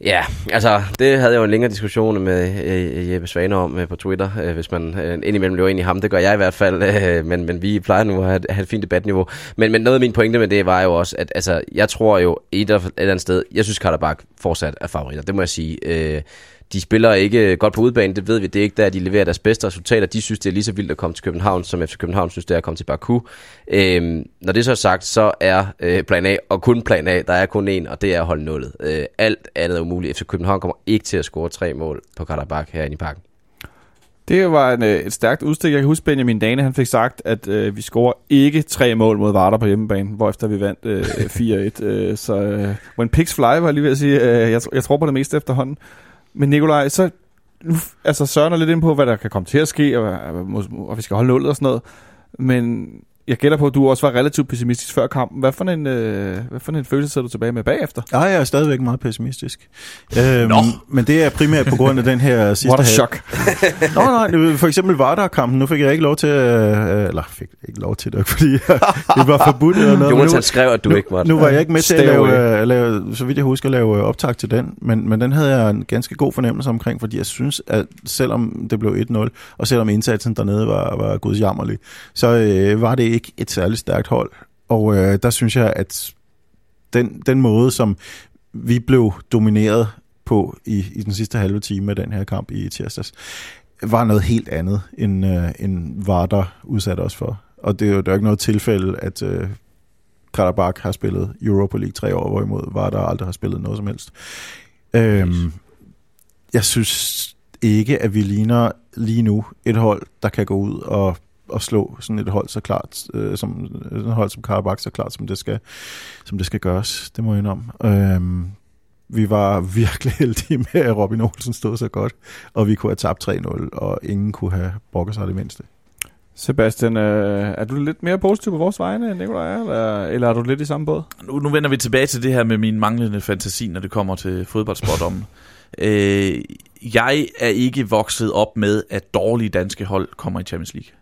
Ja, altså det havde jeg jo en længere diskussion med øh, Jeppe Svane om øh, på Twitter, øh, hvis man øh, indimellem løber ind i ham. Det gør jeg i hvert fald, [laughs] øh, men, men vi plejer nu at have, have et fint debatniveau. Men, men noget af min pointe med det var jo også, at altså, jeg tror jo et eller andet sted, jeg synes Karabak fortsat er favoritter, det må jeg sige. Øh, de spiller ikke godt på udbanen, det ved vi. Det er ikke der, de leverer deres bedste resultater. De synes, det er lige så vildt at komme til København, som FC København synes, det er at komme til Baku. Øhm, når det så er sagt, så er øh, plan A, og kun plan A, der er kun én, og det er at holde nullet. Øh, alt andet er umuligt. FC København kommer ikke til at score tre mål på Karabak herinde i parken.
Det var en, øh, et stærkt udstik. Jeg kan huske, Benjamin Dane han fik sagt, at øh, vi scorer ikke tre mål mod Varder på hjemmebane, hvorefter vi vandt øh, [laughs] 4-1. øh, så øh, when pigs fly, var jeg lige ved at sige. Øh, jeg, jeg tror på det meste efterhånden. Men Nikolaj, så nu, altså Søren er lidt ind på, hvad der kan komme til at ske, og, og, og vi skal holde nullet og sådan noget. Men jeg gætter på, at du også var relativt pessimistisk før kampen. Hvad for en, øh, hvad for en følelse sidder du tilbage med bagefter?
Nej, jeg er stadigvæk meget pessimistisk. Øhm,
Nå.
Men det er primært på grund af den her sidste [laughs]
What a shock. [laughs]
Nå, nej, for eksempel Vardar-kampen, nu fik jeg ikke lov til, øh, eller fik ikke lov til det, fordi [laughs] det var forbudt eller noget.
Jonas han skrev, at du
nu,
ikke måtte.
Nu var jeg ikke med til at lave, øh, lave, så vidt jeg husker, at lave øh, optag til den, men, men den havde jeg en ganske god fornemmelse omkring, fordi jeg synes, at selvom det blev 1-0, og selvom indsatsen dernede var, var gudsjammerlig, så øh, var det ikke et særligt stærkt hold. Og øh, der synes jeg, at den, den måde, som vi blev domineret på i, i den sidste halve time af den her kamp i tirsdags, var noget helt andet, end, øh, end Vardar udsatte os for. Og det er jo der er jo ikke noget tilfælde, at øh, Karabakh har spillet Europa League tre år, hvorimod Vardar aldrig har spillet noget som helst. Øhm, jeg synes ikke, at vi ligner lige nu et hold, der kan gå ud og, og slå sådan et hold så klart, øh, som et hold som Karabakh så klart, som det skal, som det skal gøres. Det må jeg indrømme. Øhm, vi var [laughs] virkelig heldige med, at Robin Olsen stod så godt, og vi kunne have tabt 3-0, og ingen kunne have brokket sig det mindste.
Sebastian, øh, er du lidt mere positiv på vores vegne, end Nikolaj er, eller, eller er du lidt i samme båd?
Nu, nu vender vi tilbage til det her med min manglende fantasi, når det kommer til fodboldsportommen. øh, jeg er ikke vokset op med, at dårlige danske hold kommer i Champions League.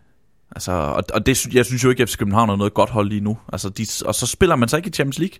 Altså, og, og det, jeg synes jo ikke, at FC København er noget godt hold lige nu. Altså, de, og så spiller man så ikke i Champions League.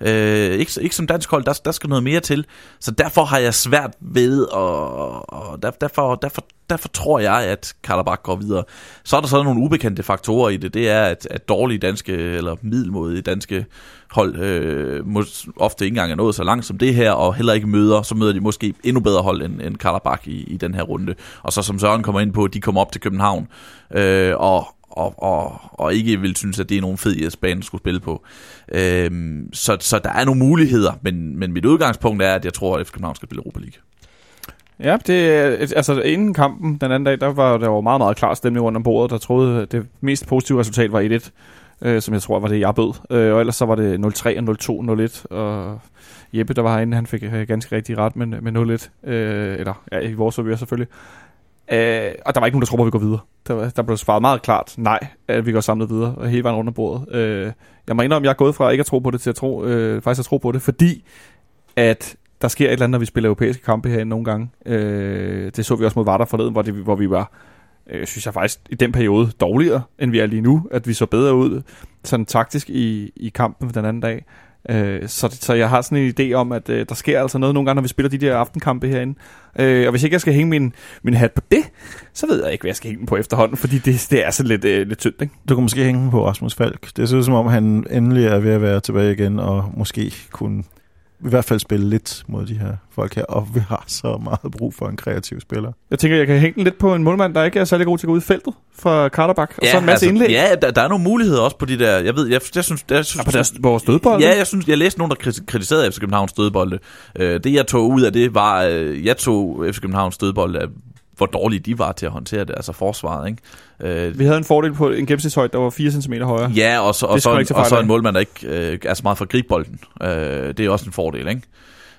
Øh, ikke, ikke som dansk hold, der, der skal noget mere til. Så derfor har jeg svært ved, og, og der, derfor, derfor, derfor tror jeg, at Karabakh går videre. Så er der sådan nogle ubekendte faktorer i det. Det er, at, at dårlige danske, eller middelmodige danske hold øh, mås, ofte ikke engang er nået så langt som det her, og heller ikke møder, så møder de måske endnu bedre hold end, end Karabakh i, i den her runde. Og så som Søren kommer ind på, de kommer op til København, øh, og, og, og, og ikke vil synes, at det er nogen fed IS-bane, at skulle spille på. Øhm, så, så der er nogle muligheder, men, men mit udgangspunkt er, at jeg tror, at FC København skal spille Europa League.
Ja, det, er- altså inden kampen den anden dag, der var der var meget, meget klar stemning rundt om bordet, der troede, at det mest positive resultat var 1-1, øh, som jeg tror var det, jeg bød. Øh, og ellers så var det 0-3 og 0-2, 0-1, og Jeppe, der var herinde, han fik øh, ganske rigtig ret øh, med, med 0-1, øh, eller ja, i vores forvirre selvfølgelig. Øh, og der var ikke nogen, der troede, at vi går videre. Der, var- der blev svaret meget klart nej, at vi går samlet videre, og hele vejen rundt om bordet. Øh, jeg må indrømme, at jeg er gået fra ikke at tro på det, til at tro, øh, faktisk at tro på det, fordi at der sker et eller andet, når vi spiller europæiske kampe herinde nogle gange. Øh, det så vi også mod Vardar forleden, hvor, det, hvor vi var øh, synes jeg faktisk i den periode dårligere, end vi er lige nu. At vi så bedre ud sådan taktisk i, i kampen den anden dag. Øh, så, så jeg har sådan en idé om, at øh, der sker altså noget nogle gange, når vi spiller de der aftenkampe herinde. Øh, og hvis ikke jeg skal hænge min, min hat på det, så ved jeg ikke, hvad jeg skal hænge den på efterhånden, fordi det, det er sådan lidt, øh, lidt tyndt, ikke?
Du kan måske hænge den på Rasmus Falk. Det ser ud som om, han endelig er ved at være tilbage igen, og måske kunne i hvert fald spille lidt mod de her folk her, og vi har så meget brug for en kreativ spiller.
Jeg tænker, jeg kan hænge den lidt på en målmand, der ikke er særlig god til at gå ud i feltet for Karterbak, og så en masse
altså,
indlæg.
Ja, der, der er nogle muligheder også på de der, jeg ved, jeg, jeg synes, jeg synes
Og på deres, vores dødbold.
Ja, jeg synes, jeg læste nogen, der kri- kritiserede FC Københavns dødbolde. Øh, det jeg tog ud af det var, øh, jeg tog FC Københavns dødbolde, hvor dårlige de var til at håndtere det, altså forsvaret, ikke? Øh,
Vi havde en fordel på en gennemsnitshøjde, der var 4 cm højere.
ja, og så, og så, en, og så en målmand, der ikke øh, er så meget for at gribe bolden. Øh, det er også en fordel, ikke?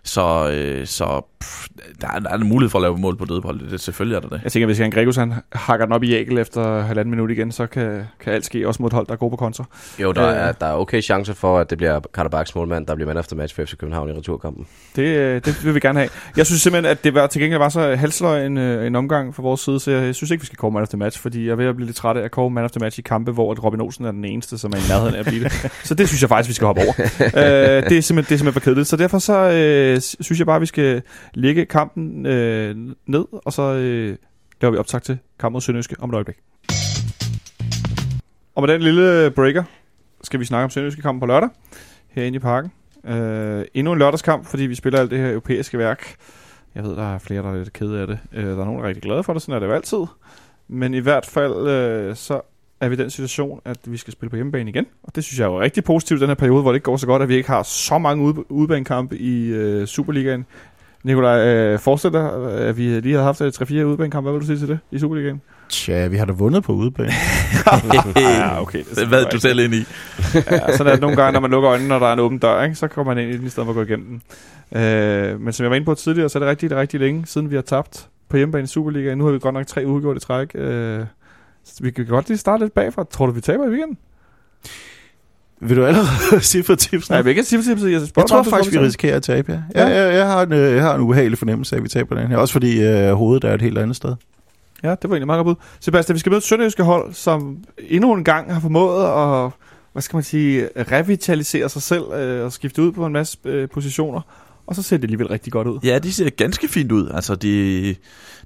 Så, øh, så pff, der, er, der er en mulighed for at lave mål på dødbolde, det, selvfølgelig er der det.
Jeg tænker, hvis Jan Gregus han hakker den op i ægel efter halvanden minut igen, så kan, kan alt ske, også mod et hold, der er gode på kontra.
Jo, der,
Øh.
er, der er okay chance for, at det bliver Karabaks målmand, der bliver man efter match for FC København i returkampen.
Det, øh, det vil vi gerne have. Jeg synes simpelthen, at det var, til gengæld var så halsløg en, øh, en omgang fra vores side, så jeg synes ikke, vi skal kåre man the match, fordi jeg er ved at blive lidt træt af at kåre man of the match i kampe, hvor at Robin Olsen er den eneste, som er i nærheden af at blive det. [laughs] Så det synes jeg faktisk, vi skal hoppe over. øh, det, er simpelthen, det er simpelthen for kedeligt. Så derfor så øh, synes jeg bare, at vi skal lægge kampen øh, ned, og så øh, laver vi optag til kampen mod Sønderjyske om et øjeblik. Og med den lille breaker skal vi snakke om Sønderjyske kampen på lørdag herinde i parken. Øh, endnu en lørdagskamp, fordi vi spiller alt det her europæiske værk. Jeg ved, der er flere, der er lidt kede af det. Øh, der er nogen, der er rigtig glade for det, sådan er det jo altid. Men i hvert fald, øh, så er vi i den situation, at vi skal spille på hjemmebane igen. Og det synes jeg er jo rigtig positivt den her periode, hvor det ikke går så godt, at vi ikke har så mange ude, udebanekampe i øh, Superligaen. Nikolaj, øh, forestil dig, at vi lige havde haft øh, 3-4 udebanekampe. Hvad vil du sige til det i Superligaen?
Tja, vi har da vundet på udebane. [laughs]
ja, okay. Det
Hvad du selv ind i?
Ja, sådan er det nogle gange, når man lukker øjnene, når der er en åben dør, ikke? så kommer man ind i den, i stedet for at gå igennem den. Øh, men som jeg var inde på tidligere, så er det rigtig, rigtig længe siden, vi har tabt på hjemmebane i Superligaen. Nu har vi godt nok tre uafgjorte i træk. Øh, så vi kan godt lige starte lidt bagfra. Tror du, vi taber i weekenden?
Vil du allerede [laughs] sige for tips?
Nej, jeg vil ikke sige tipset. Jeg,
Jeg tror faktisk, vi risikerer at tabe, ja. Jeg, jeg, jeg, har en, øh, jeg har en ubehagelig fornemmelse af, at vi taber den her. Også fordi øh, hovedet er et helt andet sted.
Ja, det var egentlig meget godt bud. Sebastian, vi skal møde et sønderjyske hold, som endnu en gang har formået at, hvad skal man sige, revitalisere sig selv øh, og skifte ud på en masse øh, positioner. Og så ser det alligevel rigtig godt ud.
Ja, de ser ganske fint ud. Altså, de,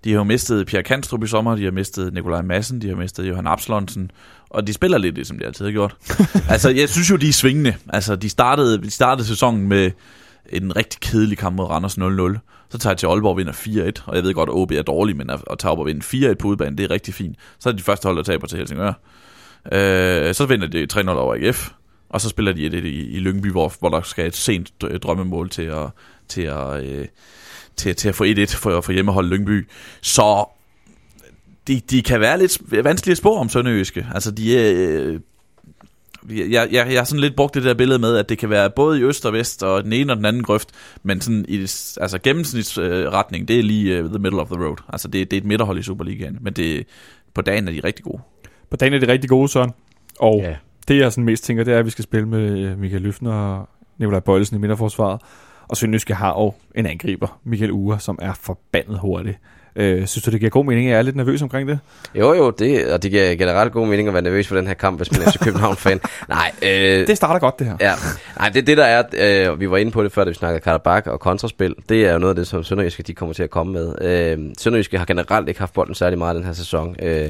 de har jo mistet Pierre Kanstrup i sommer, de har mistet Nikolaj Madsen, de har mistet Johan Absalonsen, og de spiller lidt det, som de altid har gjort. [laughs] altså, jeg synes jo, de er svingende. Altså, de startede, de startede sæsonen med en rigtig kedelig kamp mod Randers 0-0. Så tager jeg til Aalborg og vinder 4-1, og jeg ved godt, at OB er dårlig, men at, tage op og vinde 4-1 på udbanen, det er rigtig fint. Så er det de første hold, der taber til Helsingør. Øh, så vinder de 3-0 over AGF, og så spiller de det i, i Lyngby, hvor, hvor der skal et sent drømmemål til at, til at, øh, til, til at få 1-1 for, for hjemmehold Lyngby. Så de, de kan være lidt vanskelige at spå om Sønderjyske. Altså, de er... Øh, jeg, jeg, jeg har sådan lidt brugt det der billede med, at det kan være både i øst og vest, og den ene og den anden grøft, men sådan i altså gennemsnitsretning, øh, det er lige uh, the middle of the road. Altså det, det er et midterhold i Superligaen, men det, på dagen er de rigtig gode.
På dagen er det rigtig gode, Søren. Og
Ja.
det, jeg sådan mest tænker, det er, at vi skal spille med øh, Michael Løfner og Nikolaj Bøjlesen i midterforsvaret. Og Sønderjyske har jo en angriber, Michael Ure, som er forbandet hurtig. Øh, synes du, det giver god mening? Jeg er lidt nervøs omkring det.
Jo, jo, det, og det giver generelt god mening at være nervøs for den her kamp, hvis man er FC København-fan. [laughs] Nej, øh,
Det starter godt, det her.
Ja, nej, det det, der er, øh, vi var inde på det før, da vi snakkede Karabak og kontraspil. Det er jo noget af det, som Sønderjyske de kommer til at komme med. Øh, Sønderjyske har generelt ikke haft bolden særlig meget den her sæson. Øh,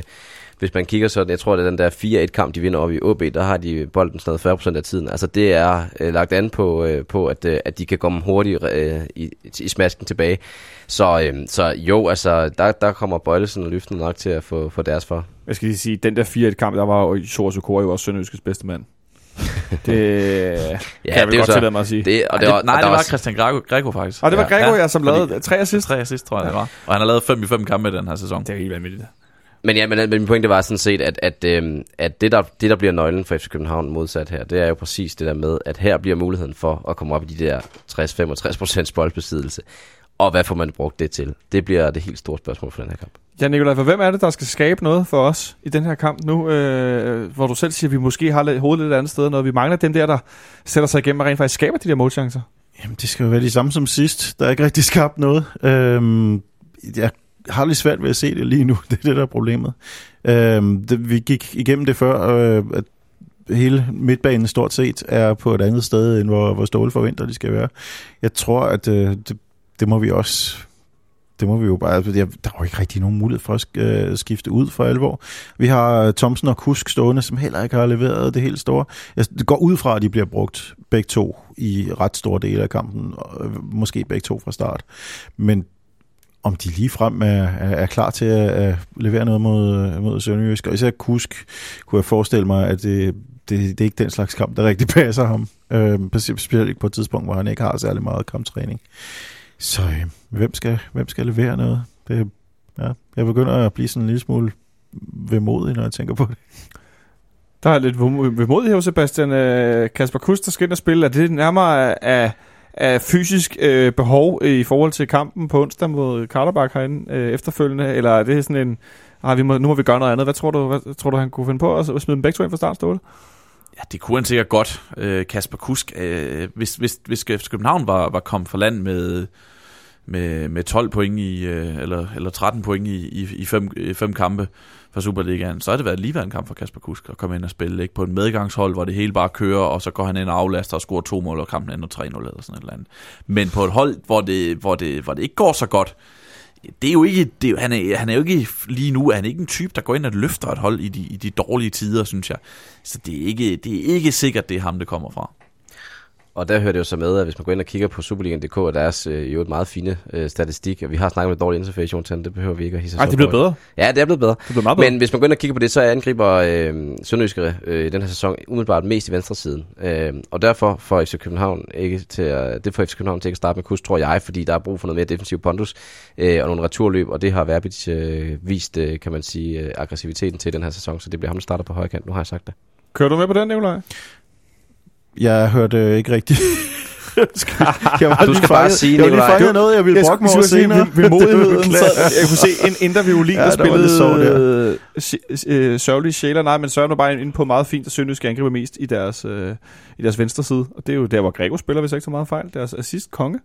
hvis man kigger sådan, jeg tror, det er den der 4-1-kamp, de vinder op i OB, der har de bolden sådan noget 40% af tiden. Altså det er øh, lagt an på, øh, på at, øh, at de kan komme hurtigt øh, i, i smasken tilbage. Så, øh, så jo, altså der, der kommer Bøjlesen og Lyften nok til at få, få deres for.
Jeg skal lige sige, den der 4-1-kamp, der var jo Soros Okora jo også Sønderjyskes bedste mand. Det [laughs] ja, kan jeg
det
godt
så-
tillade mig at sige.
Det, og det, var,
nej, det var
var
Christian Greco, Greco faktisk.
Og det var
Ja.
Gregor, ja, som lavede tre assist.
Tre assist, tror jeg, det var. Og han har lavet 5 i 5 kampe i den her sæson.
Det er helt vanvittigt.
Men ja, men, men min pointe var sådan set, at, at, øhm, at det, der, det, der bliver nøglen for FC København modsat her, det er jo præcis det der med, at her bliver muligheden for at komme op i de der 60-65% boldbesiddelse. Og hvad får man brugt det til? Det bliver det helt store spørgsmål for den her kamp.
Ja, Nikolaj, for hvem er det, der skal skabe noget for os i den her kamp nu, øh, hvor du selv siger, at vi måske har hovedet lidt et andet sted, når vi mangler dem der, der sætter sig igennem og rent faktisk skaber de der målchancer?
Jamen, det skal jo være de samme som sidst. Der er ikke rigtig skabt noget. Øhm, jeg har lidt svært ved at se det lige nu. [laughs] Det er det, der er problemet. Øhm, det, vi gik igennem det før, øh, at hele midtbanen stort set er på et andet sted, end hvor, hvor Ståle forventer, de skal være. Jeg tror, at øh, det, det må vi også det må vi jo bare, der er jo ikke rigtig nogen mulighed for at øh, skifte ud for alvor. Vi har øh, Thomsen og Kusk stående, som heller ikke har leveret det helt store. Jeg det går ud fra, at de bliver brugt begge to i ret store dele af kampen, og øh, måske begge to fra start. Men om de lige frem er, er, er klar til at, at levere noget mod, mod Sønderjysk, og især Kusk, kunne jeg forestille mig, at det, det, det er ikke den slags kamp, der rigtig [laughs] passer ham. Øh, specielt ikke på et tidspunkt, hvor han ikke har særlig meget kamptræning. Så øh, hvem, skal, hvem skal levere noget? Det, ja, jeg begynder at blive sådan en lille smule vemodig, når jeg tænker på det.
Der er lidt vemodig her, Sebastian. Øh, Kasper Kuster skal ind og spille. Er det nærmere af, af fysisk øh, behov i forhold til kampen på onsdag mod Karlebak herinde øh, efterfølgende? Eller er det sådan en, ah, vi må, nu må vi gøre noget andet? Hvad tror du, hvad, tror du han kunne finde på at smide dem begge to ind fra start, Ståle?
Ja, det kunne han sikkert godt, øh, Kasper Kusk. Øh, hvis, hvis, hvis København var, var kommet for land med, med, med 12 point i, øh, eller, eller 13 point i, i, i fem, øh, fem kampe for Superligaen, så har det været lige en kamp for Kasper Kusk at komme ind og spille. Ikke? På en medgangshold, hvor det hele bare kører, og så går han ind og aflaster og scorer to mål, og kampen ender 3-0 eller sådan et eller andet. Men på et hold, hvor det, hvor det, hvor det ikke går så godt, det er jo ikke, det er, han, er, han er jo ikke lige nu, han er ikke en type, der går ind og løfter et hold i de, i de dårlige tider, synes jeg. Så det er ikke, det er ikke sikkert, det er ham, det kommer fra.
Og der hører det jo så med, at hvis man går ind og kigger på Superligaen.dk, og deres øh, jo et meget fine øh, statistik, og vi har snakket med dårlig interface, til det behøver vi ikke at hisse
Nej, det er blevet bedre.
Ja, det er blevet bedre.
Det er blevet meget bedre.
Men hvis man går ind og kigger på det, så angriber øh, Sønderjyskere øh, i den her sæson umiddelbart mest i venstre siden. Øh, og derfor får FC København ikke til at, det får FC København til at starte med kus, tror jeg, fordi der er brug for noget mere defensiv pondus øh, og nogle returløb, og det har Verbitz øh, vist, øh, kan man sige, øh, aggressiviteten til den her sæson, så det bliver ham, der starter på højre kant. Nu har jeg sagt det.
Kører du med på den, Nikolaj?
Jeg hørte øh, ikke rigtigt. [laughs]
jeg var du skal bare sige.
Jeg lige noget, jeg ville brokke mig over senere.
Ved modigheden, [laughs] så jeg kunne se en interviewlin, ja, der spillede øh, sørgelige sjæler. Nej, men Søren var bare inde på meget fint, at Sønderjysk angriber mest i deres, øh, i deres venstre side. Og det er jo der, hvor Grego spiller, hvis jeg ikke så meget fejl. Deres assist konge.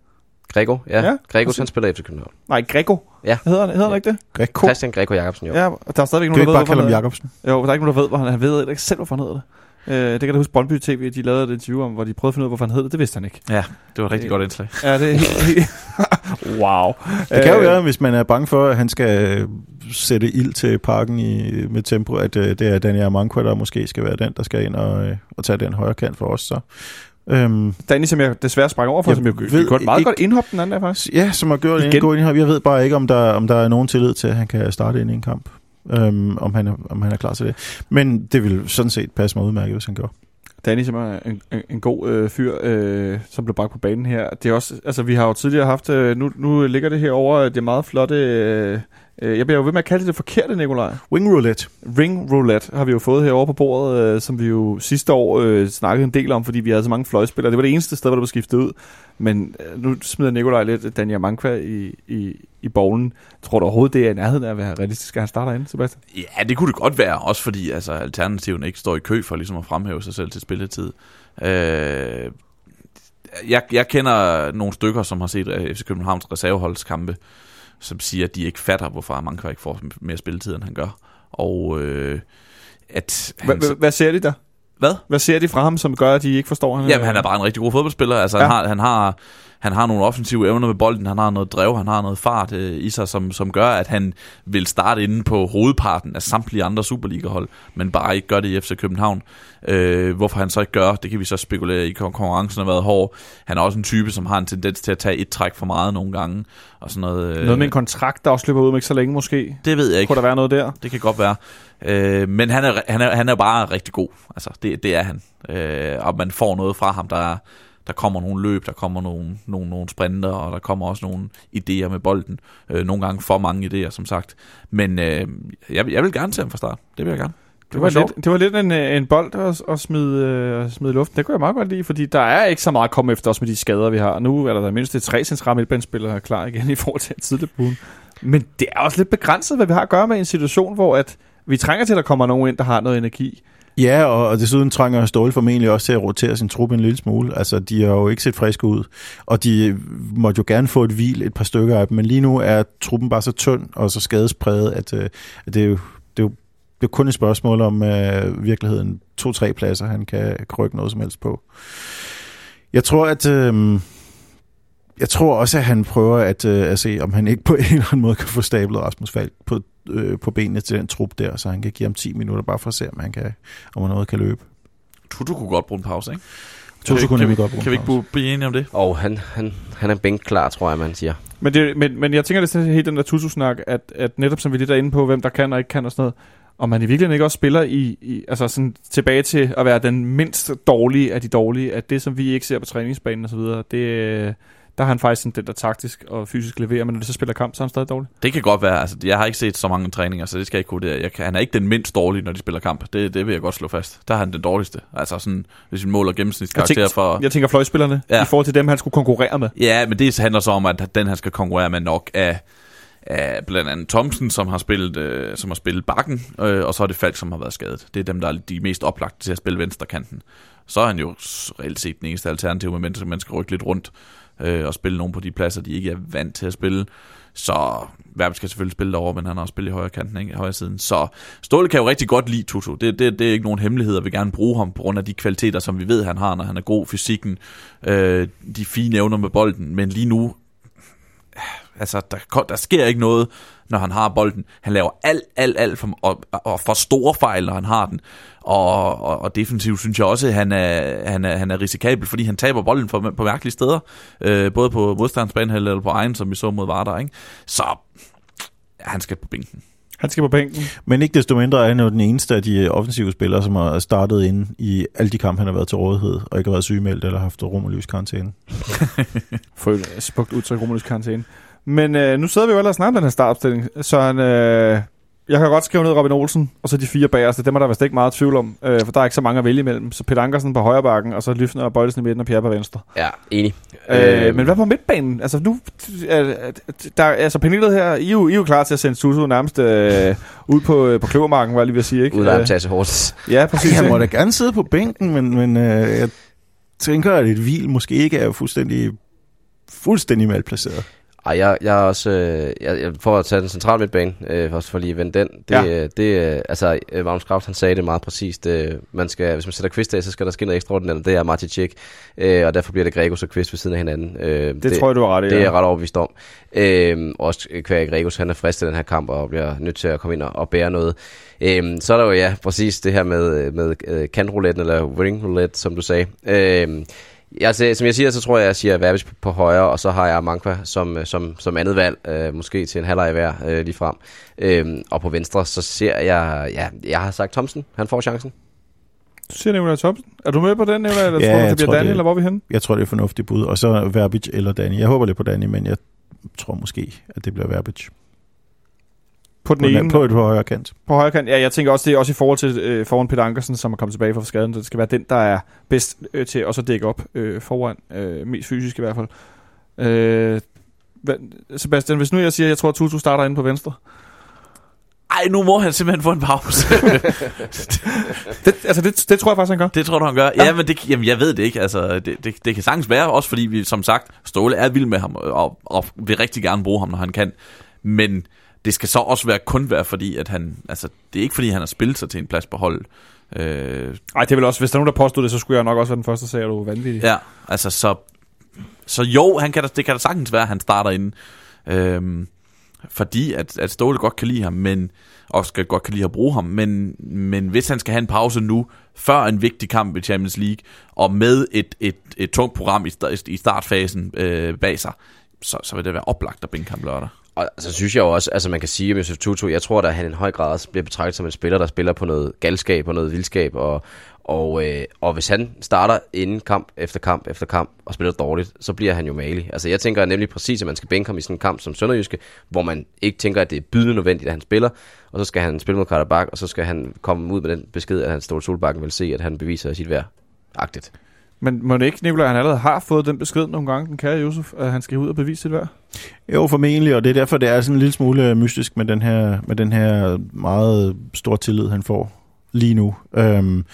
Grego, ja. ja Grego, han spiller efter København.
Nej, Grego.
Ja.
Hedder han, hedder han ikke det?
Grego. Christian Grego Jacobsen, jo.
Ja, og der er stadigvæk nogen,
der ved, hvorfor han hedder. Jacobsen.
Jo, der er ikke nogen, der ved, hvor han, han ved ikke selv, hvorfor han hedder det. Øh, det kan du huske, Brøndby TV, de lavede et interview om, hvor de prøvede at finde ud af, hvorfor han hed det. Det vidste han ikke.
Ja, det var et rigtig øh, godt indslag.
Ja, det er [laughs] Wow.
Det kan jo øh, være, hvis man er bange for, at han skal sætte ild til parken i, med tempo, at uh, det er Daniel Amankwa, der måske skal være den, der skal ind og, uh, og tage den højre kant for os. Så.
Um, Danny, som jeg desværre sprang over for, som jeg ved godt meget ikke, godt indhop den anden der faktisk.
Ja, som har gjort en god indhop. Jeg ved bare ikke, om der, om der er nogen tillid til, at han kan starte ind i en kamp øhm, om, han er, om han er klar til det. Men det vil sådan set passe mig udmærket, hvis han gør.
Danny, som er en, en, en god øh, fyr, øh, som blev bragt på banen her. Det er også, altså, vi har jo tidligere haft, øh, nu, nu ligger det her over det meget flotte, øh, jeg bliver jo ved med at kalde det det forkerte, Nikolaj.
Wing roulette.
Ring roulette har vi jo fået herovre på bordet, øh, som vi jo sidste år øh, snakkede en del om, fordi vi havde så mange fløjspillere. Det var det eneste sted, hvor der blev skiftet ud. Men øh, nu smider Nikolaj lidt Daniel Mankva i, i, i bowlen. Tror du overhovedet, det er i nærheden af at være realistisk, at han starter ind, Sebastian?
Ja, det kunne det godt være, også fordi altså, alternativen ikke står i kø for ligesom at fremhæve sig selv til spilletid. Øh, jeg, jeg kender nogle stykker, som har set øh, FC Københavns reserveholdskampe, som siger, at de ikke fatter, hvorfor Mankva ikke får mere spilletid, end han gør. Og øh, at...
Hvad ser de der?
Hvad?
Hvad ser de fra ham, som gør, at de ikke forstår ham?
Jamen, han er bare en rigtig god fodboldspiller. Altså, ja. han, har, han, har, han har nogle offensive evner med bolden, han har noget drev, han har noget fart øh, i sig, som, som gør, at han vil starte inde på hovedparten af samtlige andre Superliga-hold, men bare ikke gør det i FC København. Øh, hvorfor han så ikke gør, det kan vi så spekulere i. Konkurrencen har været hård. Han er også en type, som har en tendens til at tage et træk for meget nogle gange. Og sådan noget,
øh, noget med en kontrakt, der også løber ud om ikke så længe måske?
Det ved jeg ikke.
Kunne der være noget der?
Det kan godt være. Øh, men han er, han, er, han er bare rigtig god. Altså, det, det er han. Øh, og man får noget fra ham, der er der kommer nogle løb, der kommer nogle, nogle, nogle sprinter, og der kommer også nogle idéer med bolden. Øh, nogle gange for mange idéer, som sagt. Men øh, jeg, jeg vil gerne se ham fra start. Det vil jeg gerne.
Det, det var, var lidt, det var lidt en, øh, en bold at, at smide, øh, smide luften. Det kunne jeg meget godt lide, fordi der er ikke så meget at komme efter os med de skader, vi har. Nu er der mindst det tre centrale midtbanespillere klar igen i forhold til tidligere buden. Men det er også lidt begrænset, hvad vi har at gøre med en situation, hvor at vi trænger til, at der kommer nogen ind, der har noget energi.
Ja, og, og desuden trænger Ståle formentlig også til at rotere sin trup en lille smule. Altså, de har jo ikke set friske ud, og de måtte jo gerne få et hvil, et par stykker af dem, men lige nu er truppen bare så tynd og så skadespræget, at, øh, at det, er jo, det, er jo, det er kun et spørgsmål om øh, virkeligheden to-tre pladser, han kan krykke noget som helst på. Jeg tror, at... Øh, jeg tror også, at han prøver at, øh, at se, om han ikke på [laughs] en eller anden måde kan få stablet Rasmus Falk på, øh, på benene til den trup der, så han kan give ham 10 minutter bare for at se, om han, kan, om han noget kan løbe.
Tutu kunne godt bruge en pause, ikke?
To
vi-
sekunder
kan,
vi godt bruge
Kan vi
en
ikke blive enige om det?
Og han, han, han er bænkklar, tror jeg, man siger.
Men, det, men, men jeg tænker, det er helt den der tutu-snak, at, at netop som vi lidt er inde på, hvem der kan og ikke kan og sådan noget, og man i virkeligheden ikke også spiller i, i altså sådan tilbage til at være den mindst dårlige af de dårlige, at det, som vi ikke ser på træningsbanen og så videre, det, øh, der har han faktisk sådan den der taktisk og fysisk leverer, men når det så spiller kamp, så er han stadig dårlig.
Det kan godt være. Altså, jeg har ikke set så mange træninger, så det skal jeg ikke kunne det. Jeg kan, han er ikke den mindst dårlige, når de spiller kamp. Det, det vil jeg godt slå fast. Der er han den dårligste. Altså sådan, hvis vi måler gennemsnitskarakter for...
Jeg tænker fløjspillerne, ja. I forhold til dem, han skulle konkurrere med.
Ja, men det handler så om, at den han skal konkurrere med nok af, af blandt andet Thomsen, som har spillet, øh, som har spillet bakken, øh, og så er det Falk, som har været skadet. Det er dem, der er de mest oplagte til at spille venstrekanten. Så er han jo reelt set den eneste alternativ, med mennesker, man skal rykke lidt rundt øh, og spille nogen på de pladser, de ikke er vant til at spille. Så Verbe skal selvfølgelig spille derovre, men han har også spillet i højre kanten, ikke? Højre siden. Så Ståle kan jo rigtig godt lide Tutu. Det, det, det er ikke nogen hemmelighed, og vil gerne bruge ham på grund af de kvaliteter, som vi ved, han har, når han er god fysikken, øh, de fine evner med bolden. Men lige nu, altså, der, der sker ikke noget, når han har bolden. Han laver alt, alt, alt for, og, og for store fejl, når han har den. Og, og, og defensivt synes jeg også, at han er, han er, han er risikabel, fordi han taber bolden på, på mærkelige steder. Øh, både på modstandsbanen eller på egen, som vi så mod Vardar. Ikke? Så han skal på bænken.
Han skal på bænken.
Men ikke desto mindre er han jo den eneste af de offensive spillere, som har startet ind i alle de kampe, han har været til rådighed, og ikke har været sygemeldt eller haft rum og lys karantæne.
For et smukt udtryk, karantæne. Men øh, nu sidder vi jo ellers snart den her startopstilling, så han, øh, jeg kan godt skrive ned Robin Olsen, og så de fire bagerste, dem er der vist ikke meget tvivl om, øh, for der er ikke så mange at vælge imellem. Så Peter Ankersen på højre bakken, og så Lyfner og Bøjlesen i midten og Pierre på venstre.
Ja, enig.
Øh, men hvad på midtbanen? Altså nu, øh, der, altså panelet her, I er, jo, I er jo klar til at sende Suso nærmest øh, [laughs] ud på, øh, på kløvermarken, var jeg lige ved at sige, ikke?
Uden at
Øh,
hårdt.
Ja, præcis.
Han må
ikke?
da gerne sidde på bænken, men, men øh, jeg tænker, at et hvil måske ikke er fuldstændig, fuldstændig malplaceret.
Ej, jeg, jeg er også, øh, jeg, jeg, for at tage den centrale midtbane, øh, for, for lige at vende den, det,
Ja.
ja. det øh, altså, øh, Magnus Kraft, han sagde det meget præcist, øh, man skal, hvis man sætter kvist af, så skal der ske noget ekstraordinært, det er Martin Tjek, øh, og derfor bliver det Gregos og kvist ved siden af hinanden. Øh,
Det, det tror jeg, du har ret i.
Det er
ja.
jeg ret overbevist om. Øhm, også Kvæg Gregos, han er frisk til den her kamp, og bliver nødt til at komme ind og, og bære noget. Øhm, så er der jo, ja, præcis det her med, med øh, kantrouletten, eller ring roulette, som du sagde. Øhm, jeg, ser- som jeg siger, så tror jeg, jeg siger Verbis på, på højre, og så har jeg Mankwa som, øh, som, som andet valg, øh, måske til en halvleg hver øh, lige frem. Øhm, og på venstre, så ser jeg, ja, jeg har sagt Thomsen, han får chancen.
Du siger Nicolai Thomsen. Er du med på den, eller, eller
Ja,
tror du, det bliver
tror, det-
eller hvor er vi henne?
Jeg tror, det er et fornuftigt bud. Og så Verbic eller Danny. Jeg håber lidt på Danny, men jeg tror måske, at det bliver Verbic.
På den
På,
ene,
den, på et på højre kant.
På højre kant, ja, jeg tænker også, det er også i forhold til øh, foran Peter Ankersen, som er kommet tilbage fra skaden, så det skal være den, der er bedst øh, til også at dække op øh, foran, øh, mest fysisk i hvert fald. Øh, Sebastian, hvis nu jeg siger, at jeg tror, at Tutu starter inde på venstre.
Ej, nu må han simpelthen få en pause. [laughs]
Det, altså, det, det tror jeg faktisk, han gør.
det tror du, han gør?
Ja.
Ja, men det, jamen, jeg ved det ikke. Altså, det, det, det kan sagtens være, også fordi vi, som sagt, Ståle er vild med ham, og, og vil rigtig gerne bruge ham, når han kan. Men det skal så også være kun være, fordi at han, altså, det er ikke fordi, han har spillet sig til en plads på holdet. Øh,
Ej, det vel også, hvis der er nogen, der påstod det, så skulle jeg nok også være den første, der sagde, at du er vanvittig.
Ja, altså så... Så jo, han kan da, det kan da sagtens være, at han starter inden. Øhm, fordi at, at Ståle godt kan lide ham, men og skal godt kan lide at bruge ham, men, men hvis han skal have en pause nu, før en vigtig kamp i Champions League, og med et, et, et tungt program i, i startfasen øh, bag sig, så, så vil det være oplagt at bænke ham lørdag.
Og så synes jeg jo også, altså man kan sige om Josef Tutu, jeg tror, at han i en høj grad også bliver betragtet som en spiller, der spiller på noget galskab og noget vildskab, og, og, øh, og hvis han starter inden kamp efter kamp efter kamp og spiller dårligt, så bliver han jo malig. Altså jeg tænker nemlig præcis, at man skal bænke ham i sådan en kamp som Sønderjyske, hvor man ikke tænker, at det er bydende nødvendigt, at han spiller, og så skal han spille mod Karabak, og så skal han komme ud med den besked, at han Ståle Solbakken vil se, at han beviser sit værd. Agtigt.
Men må det ikke, Nicolai, han allerede har fået den besked nogle gange, den kære Josef, at han skal ud og bevise sit værd?
Jo, formentlig, og det er derfor, det er sådan en lille smule øh, mystisk med den her, med den her meget store tillid, han får lige nu. Øhm,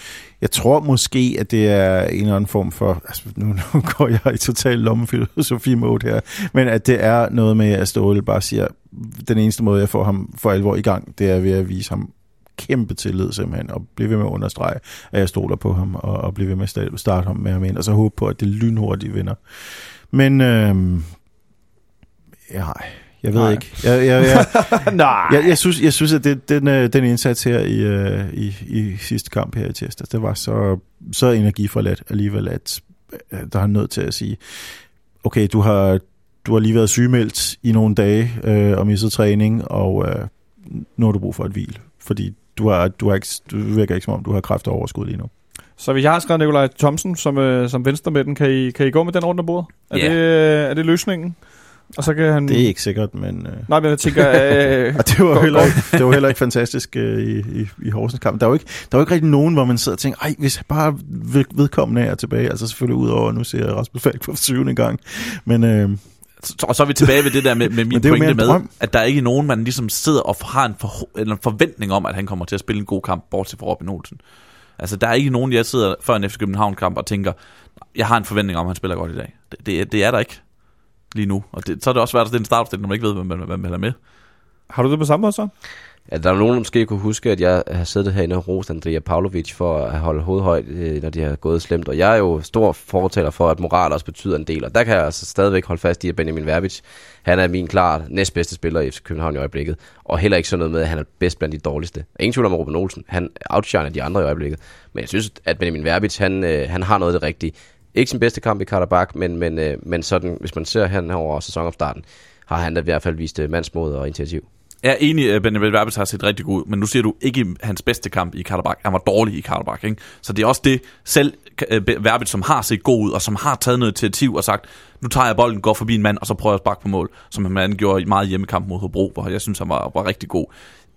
jeg tror måske, at det er en eller anden form for, altså nu, nu [laughs] går jeg i total lommefilosofi-mode her, men at det er noget med, at Ståle bare siger, den eneste måde, jeg får ham for alvor i gang, det er ved at vise ham kæmpe tillid simpelthen, og blive ved med at understrege, at jeg stoler på ham, og, og blive ved med at starte ham med ham ind, og så håbe på, at det lynhurtigt vinder. Men, øhm, ja, jeg ved
Nej.
ikke. Jeg, jeg, jeg, [laughs]
Nej.
jeg, jeg, synes, jeg synes, at det, den, øh, den indsats her i, øh, i, i sidste kamp her i tirsdag, det var så, så energiforladt alligevel, at øh, der er nødt til at sige, okay, du har, du har lige været sygemeldt i nogle dage øh, og misset træning, og øh, nu har du brug for et hvil, fordi du, har, du, har ikke, du virker ikke som om, du har kræfter overskud lige nu.
Så hvis jeg har skrevet Nikolaj Thomsen som, øh, som venstre med den, kan I, kan I gå med den rundt om bordet? Er,
Ja.
det, øh, er det løsningen? Og så kan han...
Det er ikke sikkert, men... Øh,
Nej, men jeg tænker... [laughs] Øh,
Og det var, heller ikke, det var heller ikke fantastisk øh, i, i, i Horsens kamp. Der er, jo ikke, der er jo ikke rigtig nogen, hvor man sidder og tænker, ej, hvis bare ved- vedkommende er tilbage, altså selvfølgelig ud over, nu ser jeg Rasmus Falk for syvende gang, men øh,
Og så er vi tilbage ved det der med, med min pointe med,
drøm.
at der er ikke nogen, man ligesom sidder og har en, for, eller en forventning om, at han kommer til at spille en god kamp, bortset fra Robin Olsen. Altså, der er ikke nogen, jeg sidder før en FC København-kamp og tænker, jeg har en forventning om, at han spiller godt i dag. Det, det, det er der ikke lige nu. Og det, så er det også svært at stille en startopstilling, når man ikke ved, hvem, hvem, hvem man er med.
har du det på samme måde så?
Ja, der er nogen, der måske kunne huske, at jeg har siddet herinde og rost Andrea Pavlovic for at holde hovedet højt, øh, når de har gået slemt. Og jeg er jo stor fortaler for, at moral også betyder en del. Og der kan jeg altså stadigvæk holde fast i, at Benjamin Verbic, han er min klart næstbedste spiller i FC København i øjeblikket. Og heller ikke sådan noget med, at han er bedst blandt de dårligste. Ingen tvivl om Ruben Olsen. Han outshiner de andre i øjeblikket. Men jeg synes, at Benjamin Verbic, han, øh, han har noget af det rigtige. Ikke sin bedste kamp i Karabakh, men, men, øh, men sådan, hvis man ser han over sæsonopstarten, har han da i hvert fald vist mandsmod og initiativ.
Jeg er enig, at Benjamin Verbes har set rigtig god ud, men nu siger du ikke hans bedste kamp i Karabakh. Han var dårlig i Karabakh, ikke? Så det er også det, selv øh, som har set god ud, og som har taget noget initiativ og sagt, nu tager jeg bolden, går forbi en mand, og så prøver jeg at sparke på mål, som han gjorde i meget hjemmekamp mod Hobro, hvor jeg synes, han var, var rigtig god.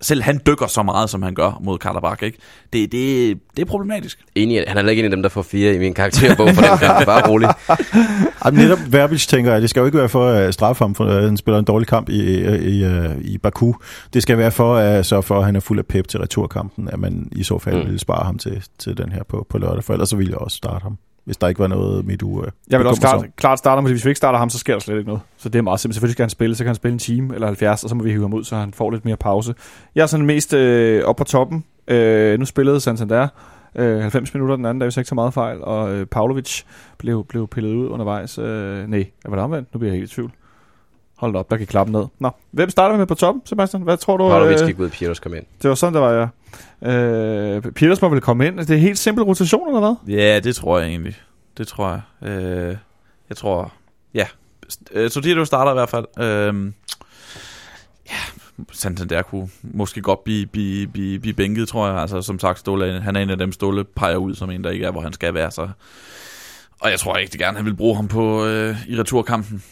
Selv han dykker så meget, som han gør mod Karabakh, ikke? Det, det, det er problematisk.
Enig, han er heller ikke en af dem, der får fire i min karakterbog for den kamp. Bare rolig. [laughs]
ej, men netop Verbic tænker jeg, det skal jo ikke være for at straffe ham, for at han spiller en dårlig kamp i, i, i, i Baku. Det skal være for at sørge for, at han er fuld af pep til returkampen, at man i så fald
Mm.
ville spare ham til, til den her på, på lørdag, for ellers så ville jeg også starte ham, hvis der ikke var noget midt uge.
Jeg vil også klart, klart starte med, hvis vi ikke starter ham, så sker der slet ikke noget. Så det er meget simpelt. Selvfølgelig skal han spille, så kan han spille en time eller 70, og så må vi hive ham ud, så han får lidt mere pause. Jeg er sådan mest øh, op på toppen. Øh, nu spillede Santander øh, 90 minutter den anden dag, hvis jeg ikke så meget fejl, og øh, Pavlovic blev, blev pillet ud undervejs. Øh, nej, var det omvendt? Nu bliver jeg helt i tvivl. Hold da op, der kan klappe ned. Nå, hvem starter vi med på toppen, Sebastian? Hvad tror du?
Pavlovic
øh,
gik ud, Pieters kom ind.
det var sådan, der var jeg. Øh, Peters må vel komme ind. Det er helt simpel rotation, eller hvad?
Ja, det tror jeg egentlig. Det tror jeg. Øh, jeg tror, ja. Øh, Sotiro starter i hvert fald. Øh, ja, Santander kunne måske godt blive, blive, blive, blive bænket, tror jeg. Altså, som sagt, Ståle, han er en af dem, Ståle peger ud som en, der ikke er, hvor han skal være. Så. Og jeg tror rigtig gerne, han vil bruge ham på øh, i returkampen.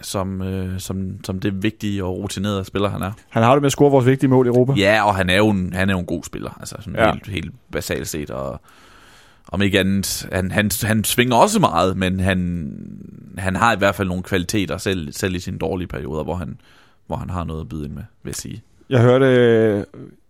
Som, øh, som, som det vigtige og rutinerede spiller, han er.
Han har det med at score vores vigtige mål i Europa.
Ja, og han er jo en, han er jo en god spiller, altså sådan
Ja.
helt, helt basalt set, og om ikke andet, han, han, han svinger også meget, men han, han har i hvert fald nogle kvaliteter, selv, selv i sine dårlige perioder, hvor han, hvor han har noget at byde ind med, vil jeg sige.
Jeg hørte øh,